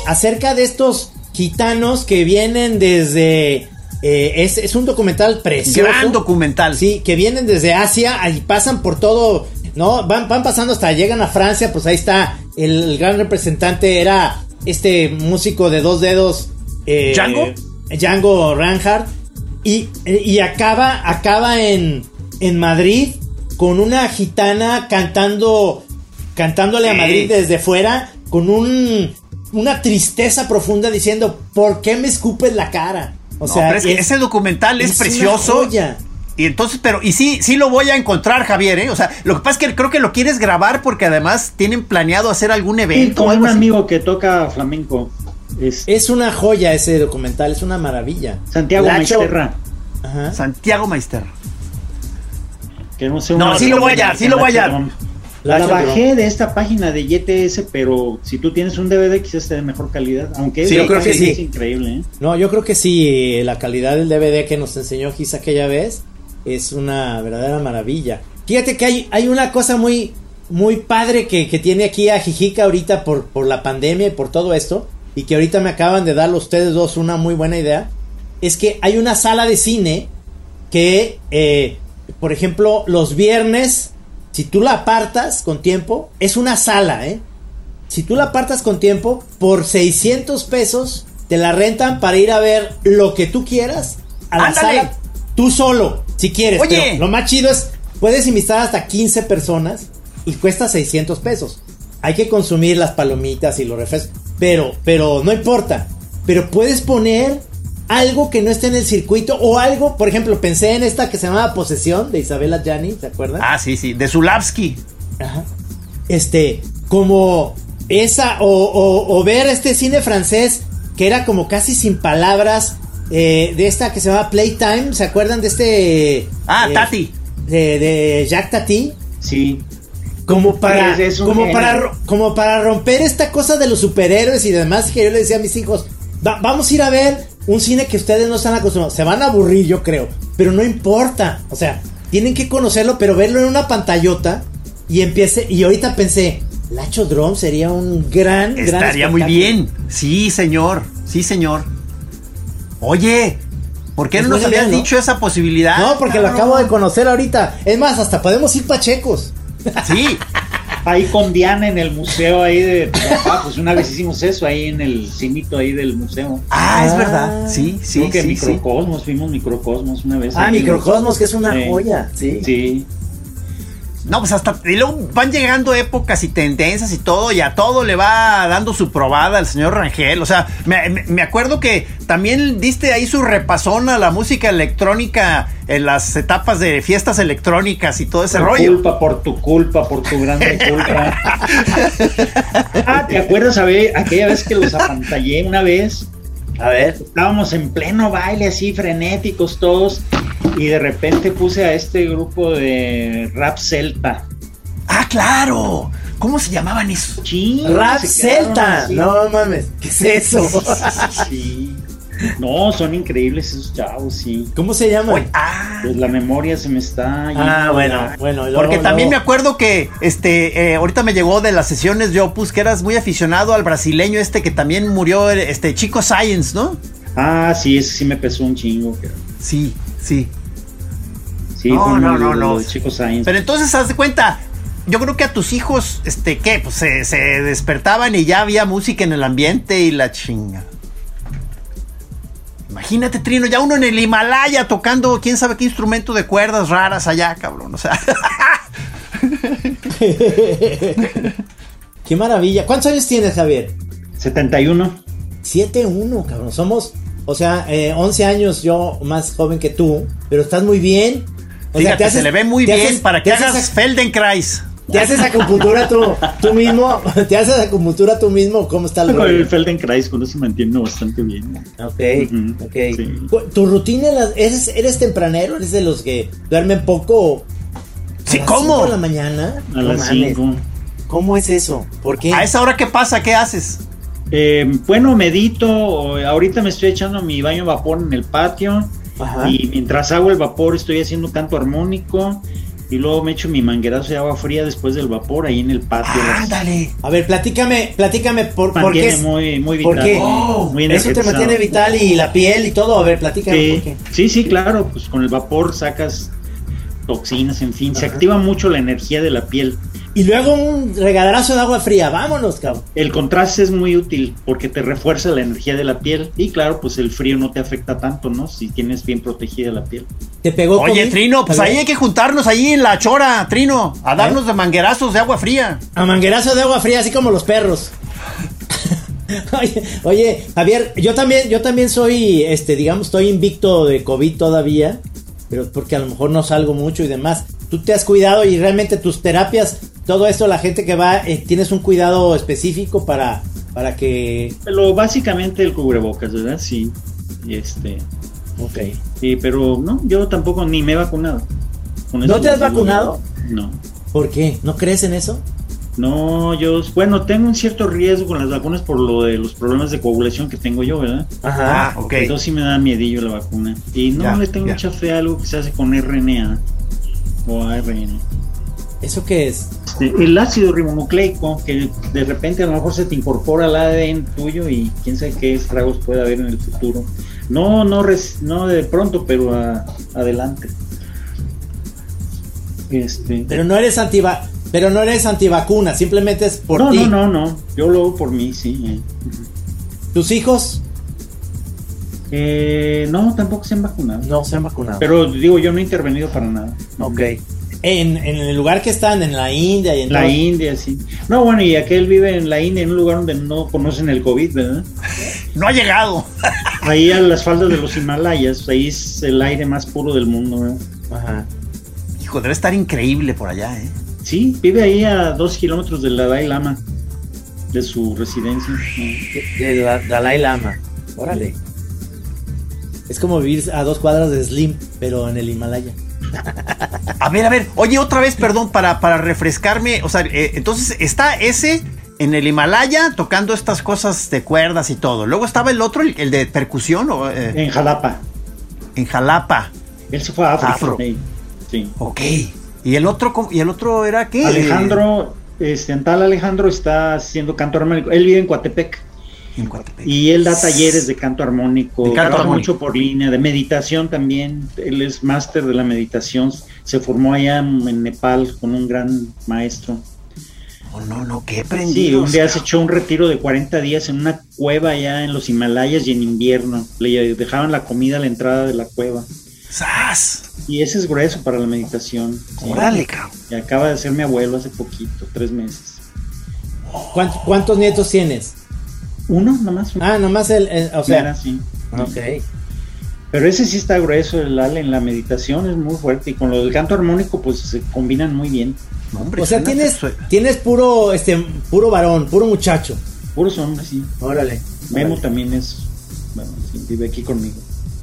acerca de estos gitanos que vienen desde... eh, es, es un documental precioso. Gran documental. Sí, que vienen desde Asia y pasan por todo, ¿no? Van, van pasando hasta llegan a Francia, pues ahí está el, el gran representante, era este músico de dos dedos. eh, ¿Django? Django Reinhardt. Y, y acaba, acaba en, en Madrid con una gitana cantando, cantándole a. Madrid desde fuera, con un, una tristeza profunda diciendo, ¿por qué me escupes la cara? O No, sea, pero es que es- ese documental es, precioso. Y entonces, pero, y sí, sí lo voy a encontrar, Javier, ¿eh? O sea, lo que pasa es que creo que lo quieres grabar porque además tienen planeado hacer algún evento o con algo un así. amigo que toca flamenco, es Es una joya ese documental, es una maravilla. Santiago Lacho- Maisterra, Ajá. Santiago Meister. que no sé No, sí lo voy a hallar, sí lo voy a hallar. La, bajé de esta página de YTS, pero si tú tienes un DVD quizás esté de mejor calidad, aunque Sí, es yo creo que sí. es increíble, ¿eh? No, yo creo que sí, la calidad del DVD que nos enseñó Gis aquella vez es una verdadera maravilla. Fíjate que hay, hay una cosa muy, muy padre que, que tiene aquí a Jijica ahorita por, por la pandemia y por todo esto, y que ahorita me acaban de dar ustedes dos una muy buena idea, es que hay una sala de cine que, eh, por ejemplo, los viernes, si tú la apartas con tiempo, es una sala, ¿eh? Si tú la apartas con tiempo, por 600 pesos te la rentan para ir a ver lo que tú quieras a la Ándale. sala, tú solo, si quieres. Oye. Pero lo más chido es, puedes invitar hasta 15 personas y cuesta 600 pesos. Hay que consumir las palomitas y los refrescos, pero, pero no importa. Pero puedes poner algo que no esté en el circuito o algo, por ejemplo, pensé en esta que se llamaba Posesión de Isabela Gianni, ¿se acuerdan? Ah, sí, sí, de Zulavsky. Ajá. Este, como esa, o, o- o ver este cine francés que era como casi sin palabras, eh, de esta que se llama Playtime, ¿se acuerdan de este? Ah, eh, Tati. De, de Jacques Tati. Sí. Como para, como, para, como para romper esta cosa de los superhéroes y demás que yo le decía a mis hijos, "Va- vamos a ir a ver un cine que ustedes no están acostumbrados. Se van a aburrir, yo creo, pero no importa. O sea, tienen que conocerlo, pero verlo en una pantallota y empiece. Y ahorita pensé, Lacho Drum sería un gran, gran Estaría muy bien. Sí, señor. Sí, señor. Oye, ¿por qué Es no nos habías idea, ¿no? dicho esa posibilidad? No, porque lo acabo de conocer ahorita. Es más, hasta podemos ir pachecos. Sí. Ahí con Diana en el museo ahí de papá, pues una vez hicimos eso ahí en el cinito ahí del museo. Ah, es Ah. verdad. Sí, sí, Creo que sí, sí. Microcosmos, fuimos Microcosmos una vez. Ah. Microcosmos, que es una Sí. joya. Sí. Sí. No, pues hasta. Y luego van llegando épocas y tendencias y todo, y a todo le va dando su probada el señor Rangel. O sea, me, me- me acuerdo que también diste ahí su repasón a la música electrónica en las etapas de fiestas electrónicas y todo ese Por rollo. culpa, por tu culpa, por tu grande culpa. ah, ¿te acuerdas a ver, aquella vez que los apantallé una vez? A ver. Estábamos en pleno baile así, frenéticos todos, y de repente puse a este grupo de rap celta. Ah, claro. ¿Cómo se llamaban esos? Sí, Rap Celta. así. No mames. ¿Qué es eso? Sí. No, son increíbles esos chavos, sí. ¿Cómo se llama? Oye, ah. Pues la memoria se me está Ah, bueno, la- bueno. luego- Porque también me acuerdo que este eh, ahorita me llegó de las sesiones de Opus que eras muy aficionado al brasileño este que también murió este Chico Science, ¿no? Ah, sí, ese sí me pesó un chingo. pero- Sí, sí. Sí, No, fue no, no, no. lo de Chico Science. Pero entonces haz de cuenta, yo creo que a tus hijos, este, ¿qué? Pues se, se despertaban y ya había música en el ambiente y la chinga. Imagínate, Trino, ya uno en el Himalaya tocando quién sabe qué instrumento de cuerdas raras allá, cabrón. O sea, Qué maravilla. ¿Cuántos años tienes, Javier? 71. 7-1, cabrón. Somos, o sea, eh, 11 años yo más joven que tú, pero estás muy bien. O sea, fíjate, te haces- se le ve muy bien haces- para que haces hagas Feldenkrais. ¿Te haces acupuntura tú, tú mismo? ¿Te haces acupuntura tú mismo? ¿Cómo está el Con el rollo? Feldenkrais, con eso me entiendo bastante bien. Ok, Ujú, ok. sí. ¿Tu rutina eres, eres tempranero? ¿Eres de los que duermen poco? ¿A Sí, las ¿cómo? cinco de la mañana? A No las mames. 5. ¿Cómo es eso? ¿Por qué? A esa hora, ¿qué pasa? ¿Qué haces? Eh, bueno, medito. Ahorita me estoy echando mi baño vapor en el patio. Ajá. Y mientras hago el vapor, estoy haciendo canto armónico. Y luego me echo mi manguerazo de agua fría después del vapor ahí en el patio. Ándale. A ver, platícame, platícame por, por qué. Es- muy, muy ¿Por vital. qué? muy Eso te mantiene vital y la piel y todo. A ver, platícame por Sí, qué. sí, sí, claro, pues con el vapor sacas toxinas, en fin, se activa mucho la energía de la piel. Y luego un regaderazo de agua fría. Vámonos, cabrón. El contraste es muy útil porque te refuerza la energía de la piel y claro, pues el frío no te afecta tanto, ¿no? Si tienes bien protegida la piel. Te pegó Oye, COVID? Trino, pues ahí hay que juntarnos ahí en la chora, Trino, a darnos de manguerazos de agua fría. A manguerazo de agua fría, así como los perros. oye, oye, Javier, yo también, yo también soy, este, digamos, estoy invicto de COVID todavía, pero porque a lo mejor no salgo mucho y demás. Tú te has cuidado y realmente tus terapias, todo esto, la gente que va, eh, tienes un cuidado específico para, para que, Pero básicamente el cubrebocas, ¿verdad? Sí. Y este, ok. sí, pero no, yo tampoco ni me he vacunado. Con ¿No te has vacunado? No. ¿Por qué? ¿No crees en eso? No, yo, bueno, tengo un cierto riesgo con las vacunas por lo de los problemas de coagulación que tengo yo, ¿verdad? Ah, ok. Entonces sí me da miedillo la vacuna. Y no Ya, le tengo ya. mucha fe a algo que se hace con RNA o ARN. ¿Eso qué es? Este, el ácido ribonucleico, que de repente a lo mejor se te incorpora al ADN tuyo y quién sabe qué estragos puede haber en el futuro. No, no, res- no de pronto, pero a- adelante. Este, Pero no eres antiva, pero no eres antivacuna, simplemente es por no, ti. no, no, no. Yo lo hago por mí, sí. eh. ¿Tus hijos? Eh, no, tampoco se han vacunado. No, se han vacunado. Pero digo, yo no he intervenido para nada. ok. En, en el lugar que están, en la India y en La todo- India, sí. No, bueno, y aquel vive en la India, en un lugar donde no conocen el COVID, ¿verdad? No ha llegado. Ahí a las faldas de los Himalayas, ahí es el aire más puro del mundo, ¿verdad? Ajá. Hijo, debe estar increíble por allá, ¿eh? Sí, vive ahí a dos kilómetros del Dalai Lama, de su residencia. De, de la- Dalai Lama. Órale. Es como vivir a dos cuadras de Slim, pero en el Himalaya. A ver, a ver, oye, otra vez, perdón, para, para refrescarme. O sea, eh, entonces está ese en el Himalaya tocando estas cosas de cuerdas y todo. Luego estaba el otro, el, el de percusión, o, eh, En Jalapa. en Jalapa. Él se fue a África. Afro. sí. Ok. ¿Y el otro, y el otro era qué? Alejandro, este, en tal Alejandro está haciendo canto armónico. Él vive en Coatepec En Coatepec. y él da talleres de canto armónico, De canto trabaja armónico. mucho por línea, de meditación también. Él es máster de la meditación. Se formó allá en, Nepal con un gran maestro. Oh, no, no, qué Sí, prendido. un día se echó un retiro de 40 días en una cueva allá en los Himalayas y en invierno. Le dejaban la comida a la entrada de la cueva. ¡Sas! Y ese es grueso para la meditación. sí. Órale, cabrón. Y acaba de ser mi abuelo hace poquito, tres meses. ¿Cuántos, cuántos nietos tienes? Uno, nomás. uno. Ah, nomás el, el- o sea, Mira, sí. Ok. Pero ese sí está grueso, el Ale, en la meditación es muy fuerte. Y con lo del canto armónico, pues se combinan muy bien. No, hombre, o sea, tienes, tienes puro, este, puro varón, puro muchacho. Puros hombres, sí. Órale. Memo Órale. también es. Bueno, sí, vive aquí conmigo.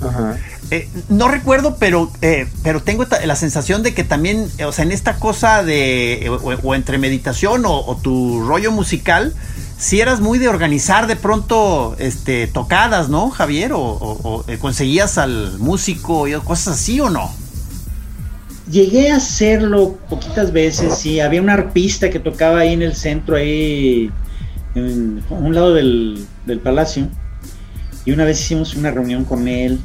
Ajá. Eh, no recuerdo, pero, eh, pero tengo la sensación de que también, eh, o sea, en esta cosa de, eh, o, o entre meditación o, o tu rollo musical, si eras muy de organizar de pronto este, tocadas, ¿no, Javier? O, o- o, eh, conseguías al músico y cosas así o no? Llegué a hacerlo poquitas veces, sí. Había un arpista que tocaba ahí en el centro, ahí en, a un lado del, del palacio. Y una vez hicimos una reunión con él.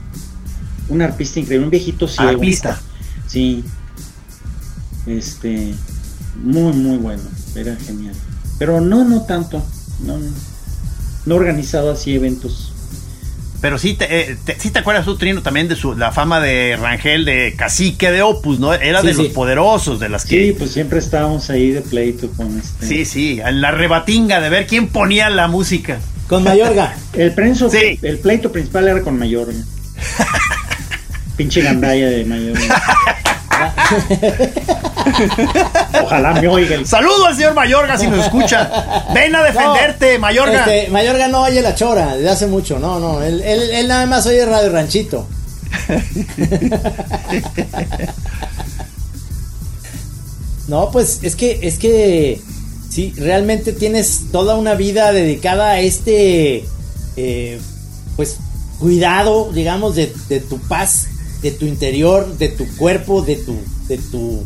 Un arpista increíble, un viejito ciego. Arpista. Sí. Este. Muy, muy bueno. Era genial. Pero no, no tanto. No, no. Así eventos. Pero sí te, eh, te- sí te acuerdas tú, Trino, también de su, la fama de Rangel de cacique de Opus, ¿no? Era Sí, de sí. los poderosos, de las Sí, que... pues siempre estábamos ahí de pleito con este. Sí, sí, en la rebatinga de ver quién ponía la música. Con Mayorga. El prenso, Sí. el pleito principal era con Mayor. Pinche gandalla de Ojalá me oiga el Saludo al señor Mayorga si nos escucha. Ven a defenderte, No, Mayorga. Este, Mayorga no oye la chora desde hace mucho. No, no. Él, él, él nada más oye Radio Ranchito. no, pues es que, es que sí, realmente tienes toda una vida dedicada a este, eh, pues, cuidado, digamos, de, de tu paz, de tu interior, de tu cuerpo, de tu, de tu,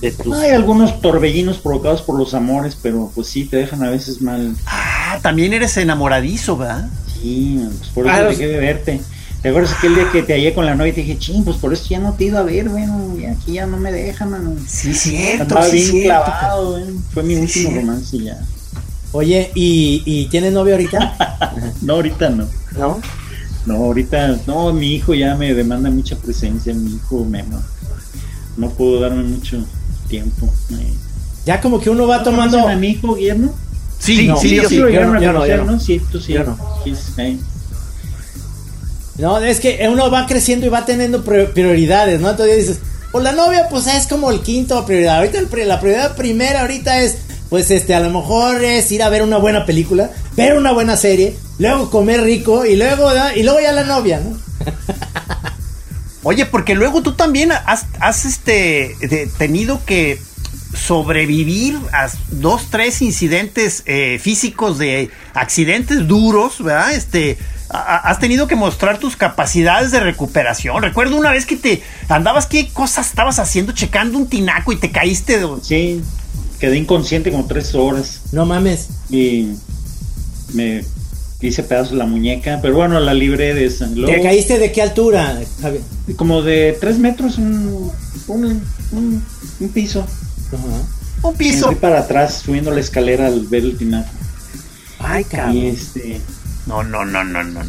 de tus Hay algunos torbellinos provocados por los amores, pero pues sí, te dejan a veces mal. Ah, también eres enamoradizo, ¿verdad? Sí, pues por eso Ah, dejé de verte. ¿Te acuerdas aquel día que te hallé con la novia y te dije, ching, pues por eso ya no te he ido a ver, bueno, y aquí ya no me dejan, mano. Sí, cierto. Andaba sí, bien cierto. clavado, güey. Fue mi Sí, último cierto. romance y ya. Oye, ¿y, y tienes novio ahorita? No, ahorita no. ¿No? No, ahorita, no, mi hijo ya me demanda mucha presencia, mi hijo Memo. No puedo darme mucho tiempo. Eh, Ya como que uno va ¿no tomando... a mi hijo Guillermo? Sí, No, sí, yo yo sí sí. lo yo no, yo no, yo no. ¿no? Sí, tú sí. Yo no. Sí, sí. No, es que uno va creciendo y va teniendo pri- prioridades, ¿no? Entonces dices, pues la novia, pues es como el quinto prioridad. Ahorita el la prioridad primera ahorita es, pues este, a lo mejor es ir a ver una buena película, ver una buena serie, luego comer rico y luego, y luego ya la novia, ¿no? Oye, porque luego tú también has, has, este, de- tenido que sobrevivir a dos, tres incidentes eh, físicos de accidentes duros, ¿verdad? Este, has tenido que mostrar tus capacidades de recuperación. Recuerdo una vez que te andabas, ¿qué cosas estabas haciendo? Checando un tinaco y te caíste. de- Sí, quedé inconsciente como tres horas No mames. y me hice pedazos la muñeca, pero bueno, la libré de San ¿Te caíste de qué altura, Javier? Como de tres metros, un, un, un, un piso. Un piso. Fui para atrás, subiendo la escalera al ver el tinaco. Ay, cabrón. Y este. No, no, no, no, no.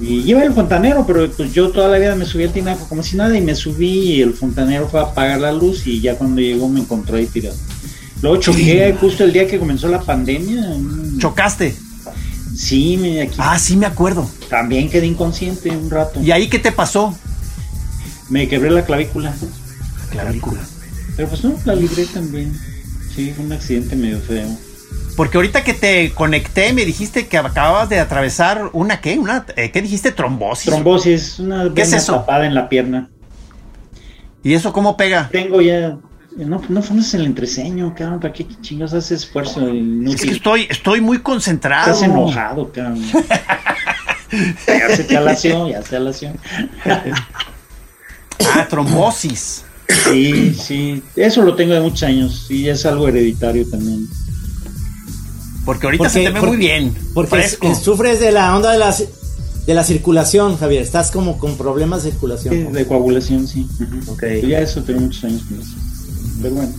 Y lleva el fontanero, pero pues yo toda la vida me subí al tinaco como si nada y me subí y el fontanero fue a apagar la luz y ya cuando llegó me encontró ahí tirado. Luego choqué justo el día que comenzó la pandemia. ¿Chocaste? Sí, me, aquí Ah, sí me acuerdo. también quedé inconsciente un rato. ¿Y ahí qué te pasó? Me quebré la clavícula. Clavícula. Pero pues no, la libré también. Sí, fue un accidente medio feo. Porque ahorita que te conecté me dijiste que acababas de atravesar una qué, una eh, ¿qué dijiste? Trombosis. Trombosis, una ¿Qué es eso? tapada en la pierna. ¿Y eso cómo pega? Tengo ya. No, no fumes el entreceño, cabrón. ¿Para qué chingados haces esfuerzo? Es que inútil? estoy, estoy muy concentrado. Estás enojado, cabrón. ya se te alació, ya se alació. Ah, trombosis. Sí, sí. Eso lo tengo de muchos años. Sí, es algo hereditario también. Porque ahorita Porque- se te ve porque- muy bien. Porque eh, sufres de la onda de la, de la circulación, Javier. Estás como con problemas de circulación. Sí, de coagulación, sí. Ujú. Ok. Ya eso tengo muchos años con eso. Pero bueno.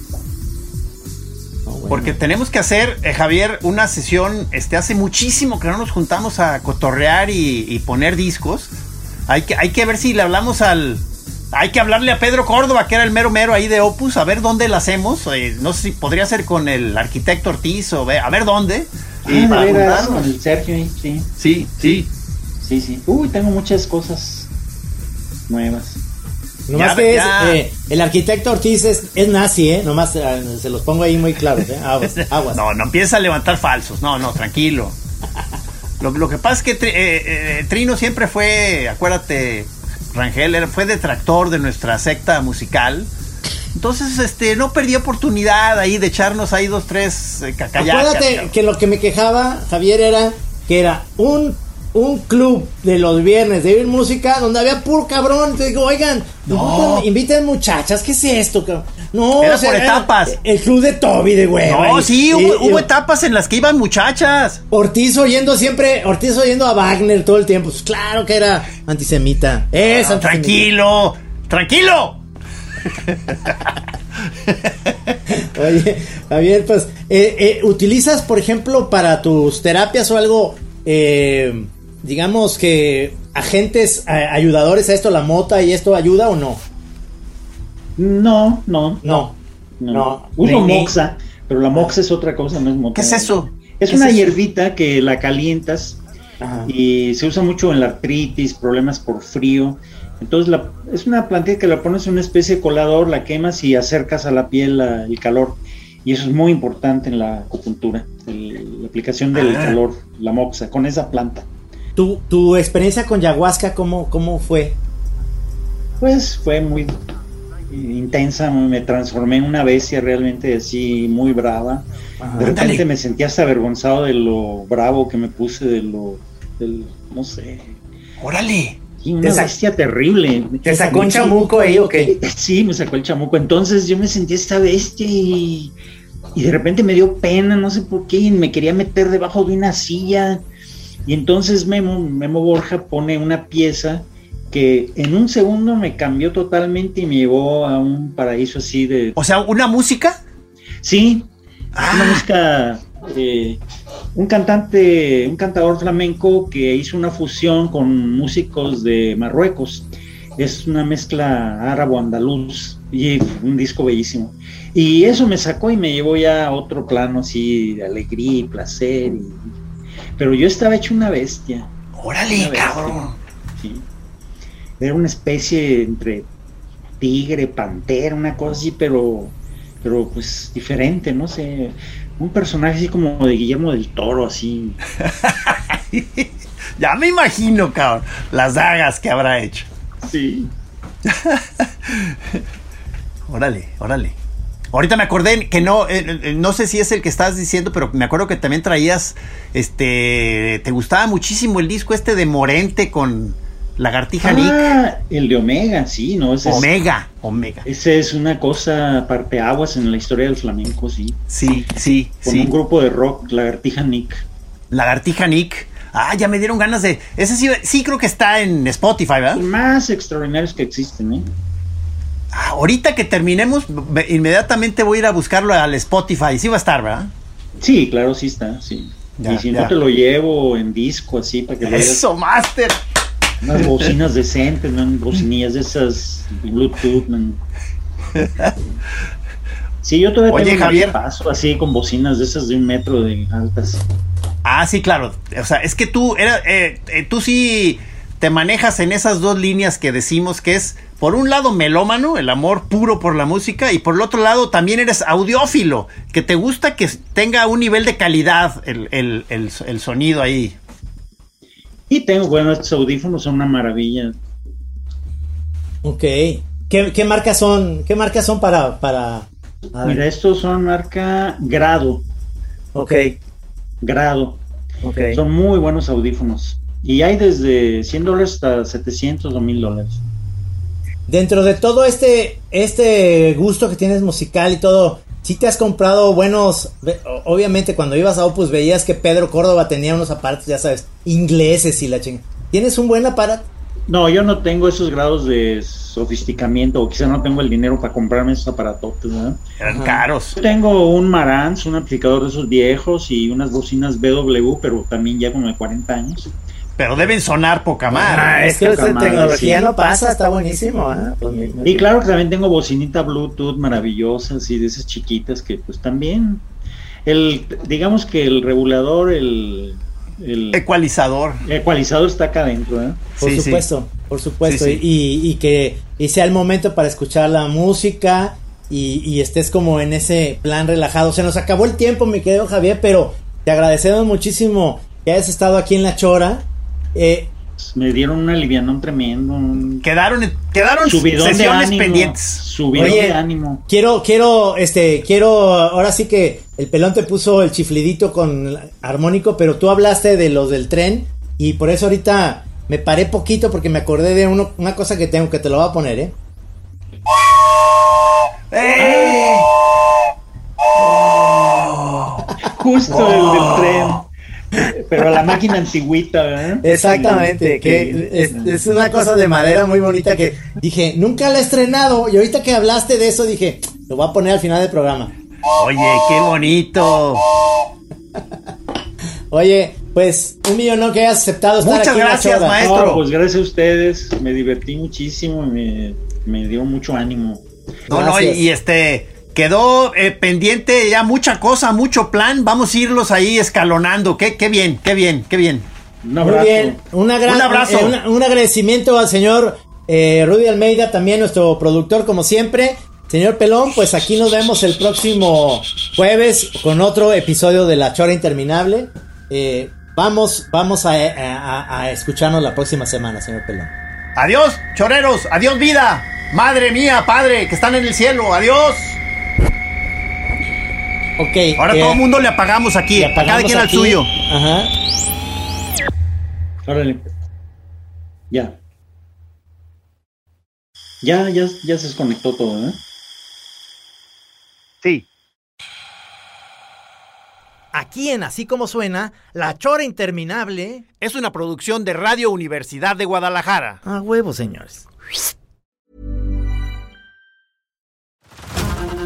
No, bueno. Porque tenemos que hacer, eh, Javier, una sesión. Este hace muchísimo que no nos juntamos a cotorrear y, y poner discos. Hay que, hay que ver si le hablamos al. Hay que hablarle a Pedro Córdoba, que era el mero mero ahí de Opus, a ver dónde la hacemos. Eh, no sé si podría ser con el arquitecto Ortiz o a ver dónde. Y Ah, veras, con el Sergio, ahí, sí. Sí, sí. Sí, sí. Uy, tengo muchas cosas nuevas. Nomás Ya, que es, eh, el arquitecto Ortiz es, es nazi, ¿eh? Nomás eh, se los pongo ahí muy claros, ¿eh? Aguas, aguas. No, no empieza a levantar falsos. No, no, tranquilo. Lo, lo que pasa es que eh, Trino siempre fue, acuérdate, Rangel, fue detractor de nuestra secta musical. Entonces, este, no perdí oportunidad ahí de echarnos ahí dos, tres cacayacas. Acuérdate que lo que me quejaba, Javier, era que era un, un club de los viernes de oír música donde había puro cabrón. Te digo, oigan, No. inviten, muchachas, ¿qué es esto, cabrón? No, Era por etapas. El club de Toby de güey. No, sí, hubo, hubo etapas en las que iban muchachas. Ortiz oyendo siempre, Ortiz oyendo a Wagner todo el tiempo. Pues claro que era antisemita. Es Ah, antisemita. tranquilo, tranquilo. Oye, Javier, pues, eh, eh, ¿utilizas, por ejemplo, para tus terapias o algo, eh, digamos que agentes eh, ayudadores a esto, la mota y esto ayuda o no? No, no, No. no. No. Uso Ni- ni- moxa, pero la moxa es otra cosa, no es mota. ¿Qué es eso? Es ¿Qué una es eso? hierbita que la calientas Ajá. y se usa mucho en la artritis, problemas por frío. Entonces la- es una plantita que la pones en una especie de colador, la quemas y acercas a la piel la- el calor. Y eso es muy importante en la acupuntura, el- la aplicación del Ah. calor, la moxa, con esa planta. ¿Tu, tu experiencia con ayahuasca, ¿cómo, cómo fue? Pues fue muy intensa, me transformé en una bestia realmente así muy brava. De repente me sentía hasta avergonzado de lo bravo que me puse, de lo, del, no sé, Órale. una bestia terrible. ¿Te sacó un chamuco ahí o qué? Sí, me sacó el chamuco. Entonces yo me sentí esta bestia y, y de repente me dio pena, no sé por qué, y me quería meter debajo de una silla. Y entonces Memo, Memo Borja pone una pieza que en un segundo me cambió totalmente y me llevó a un paraíso así de... O sea, una música. Sí, Ah. una música... eh, un cantante, un cantador flamenco que hizo una fusión con músicos de Marruecos. Es una mezcla árabo-andaluz y un disco bellísimo. Y eso me sacó y me llevó ya a otro plano así de alegría y placer. y- Pero yo estaba hecho una bestia. Órale, Una bestia. cabrón. Sí. Era una especie entre tigre, pantera, una cosa así, pero, pero pues diferente, no sé. Un personaje así como de Guillermo del Toro, así. Ya me imagino, cabrón, las dagas que habrá hecho. Sí. Órale, órale. Ahorita me acordé que no, eh, eh, no sé si es el que estás diciendo, pero me acuerdo que también traías, este, te gustaba muchísimo el disco este de Morente con Lagartija Nick. Ah, el de Omega, sí, no, ese es, Omega, Omega. ese es una cosa parteaguas en la historia del flamenco, sí. Sí, sí, Con sí. un grupo de rock, Lagartija Nick. Lagartija Nick. Ah, ya me dieron ganas de. Ese sí, sí creo que está en Spotify, ¿verdad? Más extraordinarios que existen, ¿eh? Ah, ahorita que terminemos, inmediatamente voy a ir a buscarlo al Spotify. Sí va a estar, ¿verdad? Sí, claro, sí está, sí. Ya, y si ya. no te lo llevo en disco así para que lo. Eso, Master. Unas bocinas decentes, man, bocinillas de esas Bluetooth, man. Sí, yo todavía Oye, tengo un Javier. paso así con bocinas de esas de un metro de altas. Ah, sí, claro. O sea, es que tú, era, eh, eh, tú sí te manejas en esas dos líneas que decimos que es, por un lado, melómano, el amor puro por la música, y por el otro lado, también eres audiófilo, que te gusta que tenga un nivel de calidad el, el- el- el sonido ahí. Y tengo, bueno, estos audífonos son una maravilla. Ok. ¿Qué, qué marcas son? ¿Qué marcas son para, para... Mira, estos son marca Grado, Ok. Grado. Ok. Son muy buenos audífonos. Y hay desde 100 dólares hasta 700 o 1000 dólares. Dentro de todo este, este gusto que tienes musical y todo, ¿sí te has comprado buenos? Obviamente cuando ibas a Opus veías que Pedro Córdoba tenía unos aparatos, ya sabes, ingleses y la chinga. ¿Tienes un buen aparato? No, yo no tengo esos grados de sofisticamiento, o quizá no tengo el dinero para comprarme esos aparatotes, ¿verdad? Eran caros. Yo tengo un Marantz, un amplificador de esos viejos y unas bocinas BW, pero también ya como de 40 años. Pero deben sonar poca madre. Ah, es que madre, tecnología sí. no pasa, está buenísimo. ¿ah? Pues Y claro que también tengo bocinita Bluetooth maravillosa, así de esas chiquitas que pues también el digamos que el regulador, el, el Ecualizador. ecualizador está acá adentro, ¿eh? Por Sí, sí. supuesto, por supuesto. Sí, sí. Y, y que y sea el momento para escuchar la música y, y estés como en ese plan relajado. Se nos acabó el tiempo, mi querido Javier, pero te agradecemos muchísimo que hayas estado aquí en La Chora. Eh, Me dieron un alivianón tremendo, un Quedaron, quedaron subidón de sesiones ánimo, pendientes. subidón Oye, de ánimo. quiero, quiero, este, quiero, ahora sí que el pelón te puso el chiflidito con el armónico, pero tú hablaste de los del tren y por eso ahorita me paré poquito porque me acordé de uno, una cosa que tengo que te lo voy a poner, ¿eh? ¡Eh! Justo el del tren. Pero la máquina antigüita, ¿verdad? Exactamente, que es, es una cosa de madera muy bonita que dije, nunca la he estrenado y ahorita que hablaste de eso dije, lo voy a poner al final del programa. Oye, qué bonito. Oye, pues un millón no que hayas aceptado estar Muchas aquí gracias, maestro. No, pues gracias a ustedes, me divertí muchísimo, me, me dio mucho ánimo. No, no, y este quedó eh, pendiente ya mucha cosa, mucho plan. Vamos a irlos ahí escalonando. Qué, qué bien, qué bien, qué bien. Un Muy abrazo. bien, una gran- Un abrazo. eh, una- un agradecimiento al señor eh, Rudy Almeida, también nuestro productor como siempre. Señor Pelón, pues aquí nos vemos el próximo jueves con otro episodio de La Chora Interminable. Eh, vamos vamos a, a- a escucharnos la próxima semana, señor Pelón. Adiós, choreros. Adiós, vida. Madre mía, padre, que están en el cielo. Adiós. Ok. Ahora eh, todo el mundo le apagamos aquí. le a cada apagamos quien al suyo. Ajá. Órale. Ya. Ya, ya, ya se desconectó todo, ¿eh? Sí. Aquí en Así Como Suena, La Chora Interminable. Es una producción de Radio Universidad de Guadalajara. A huevo, señores.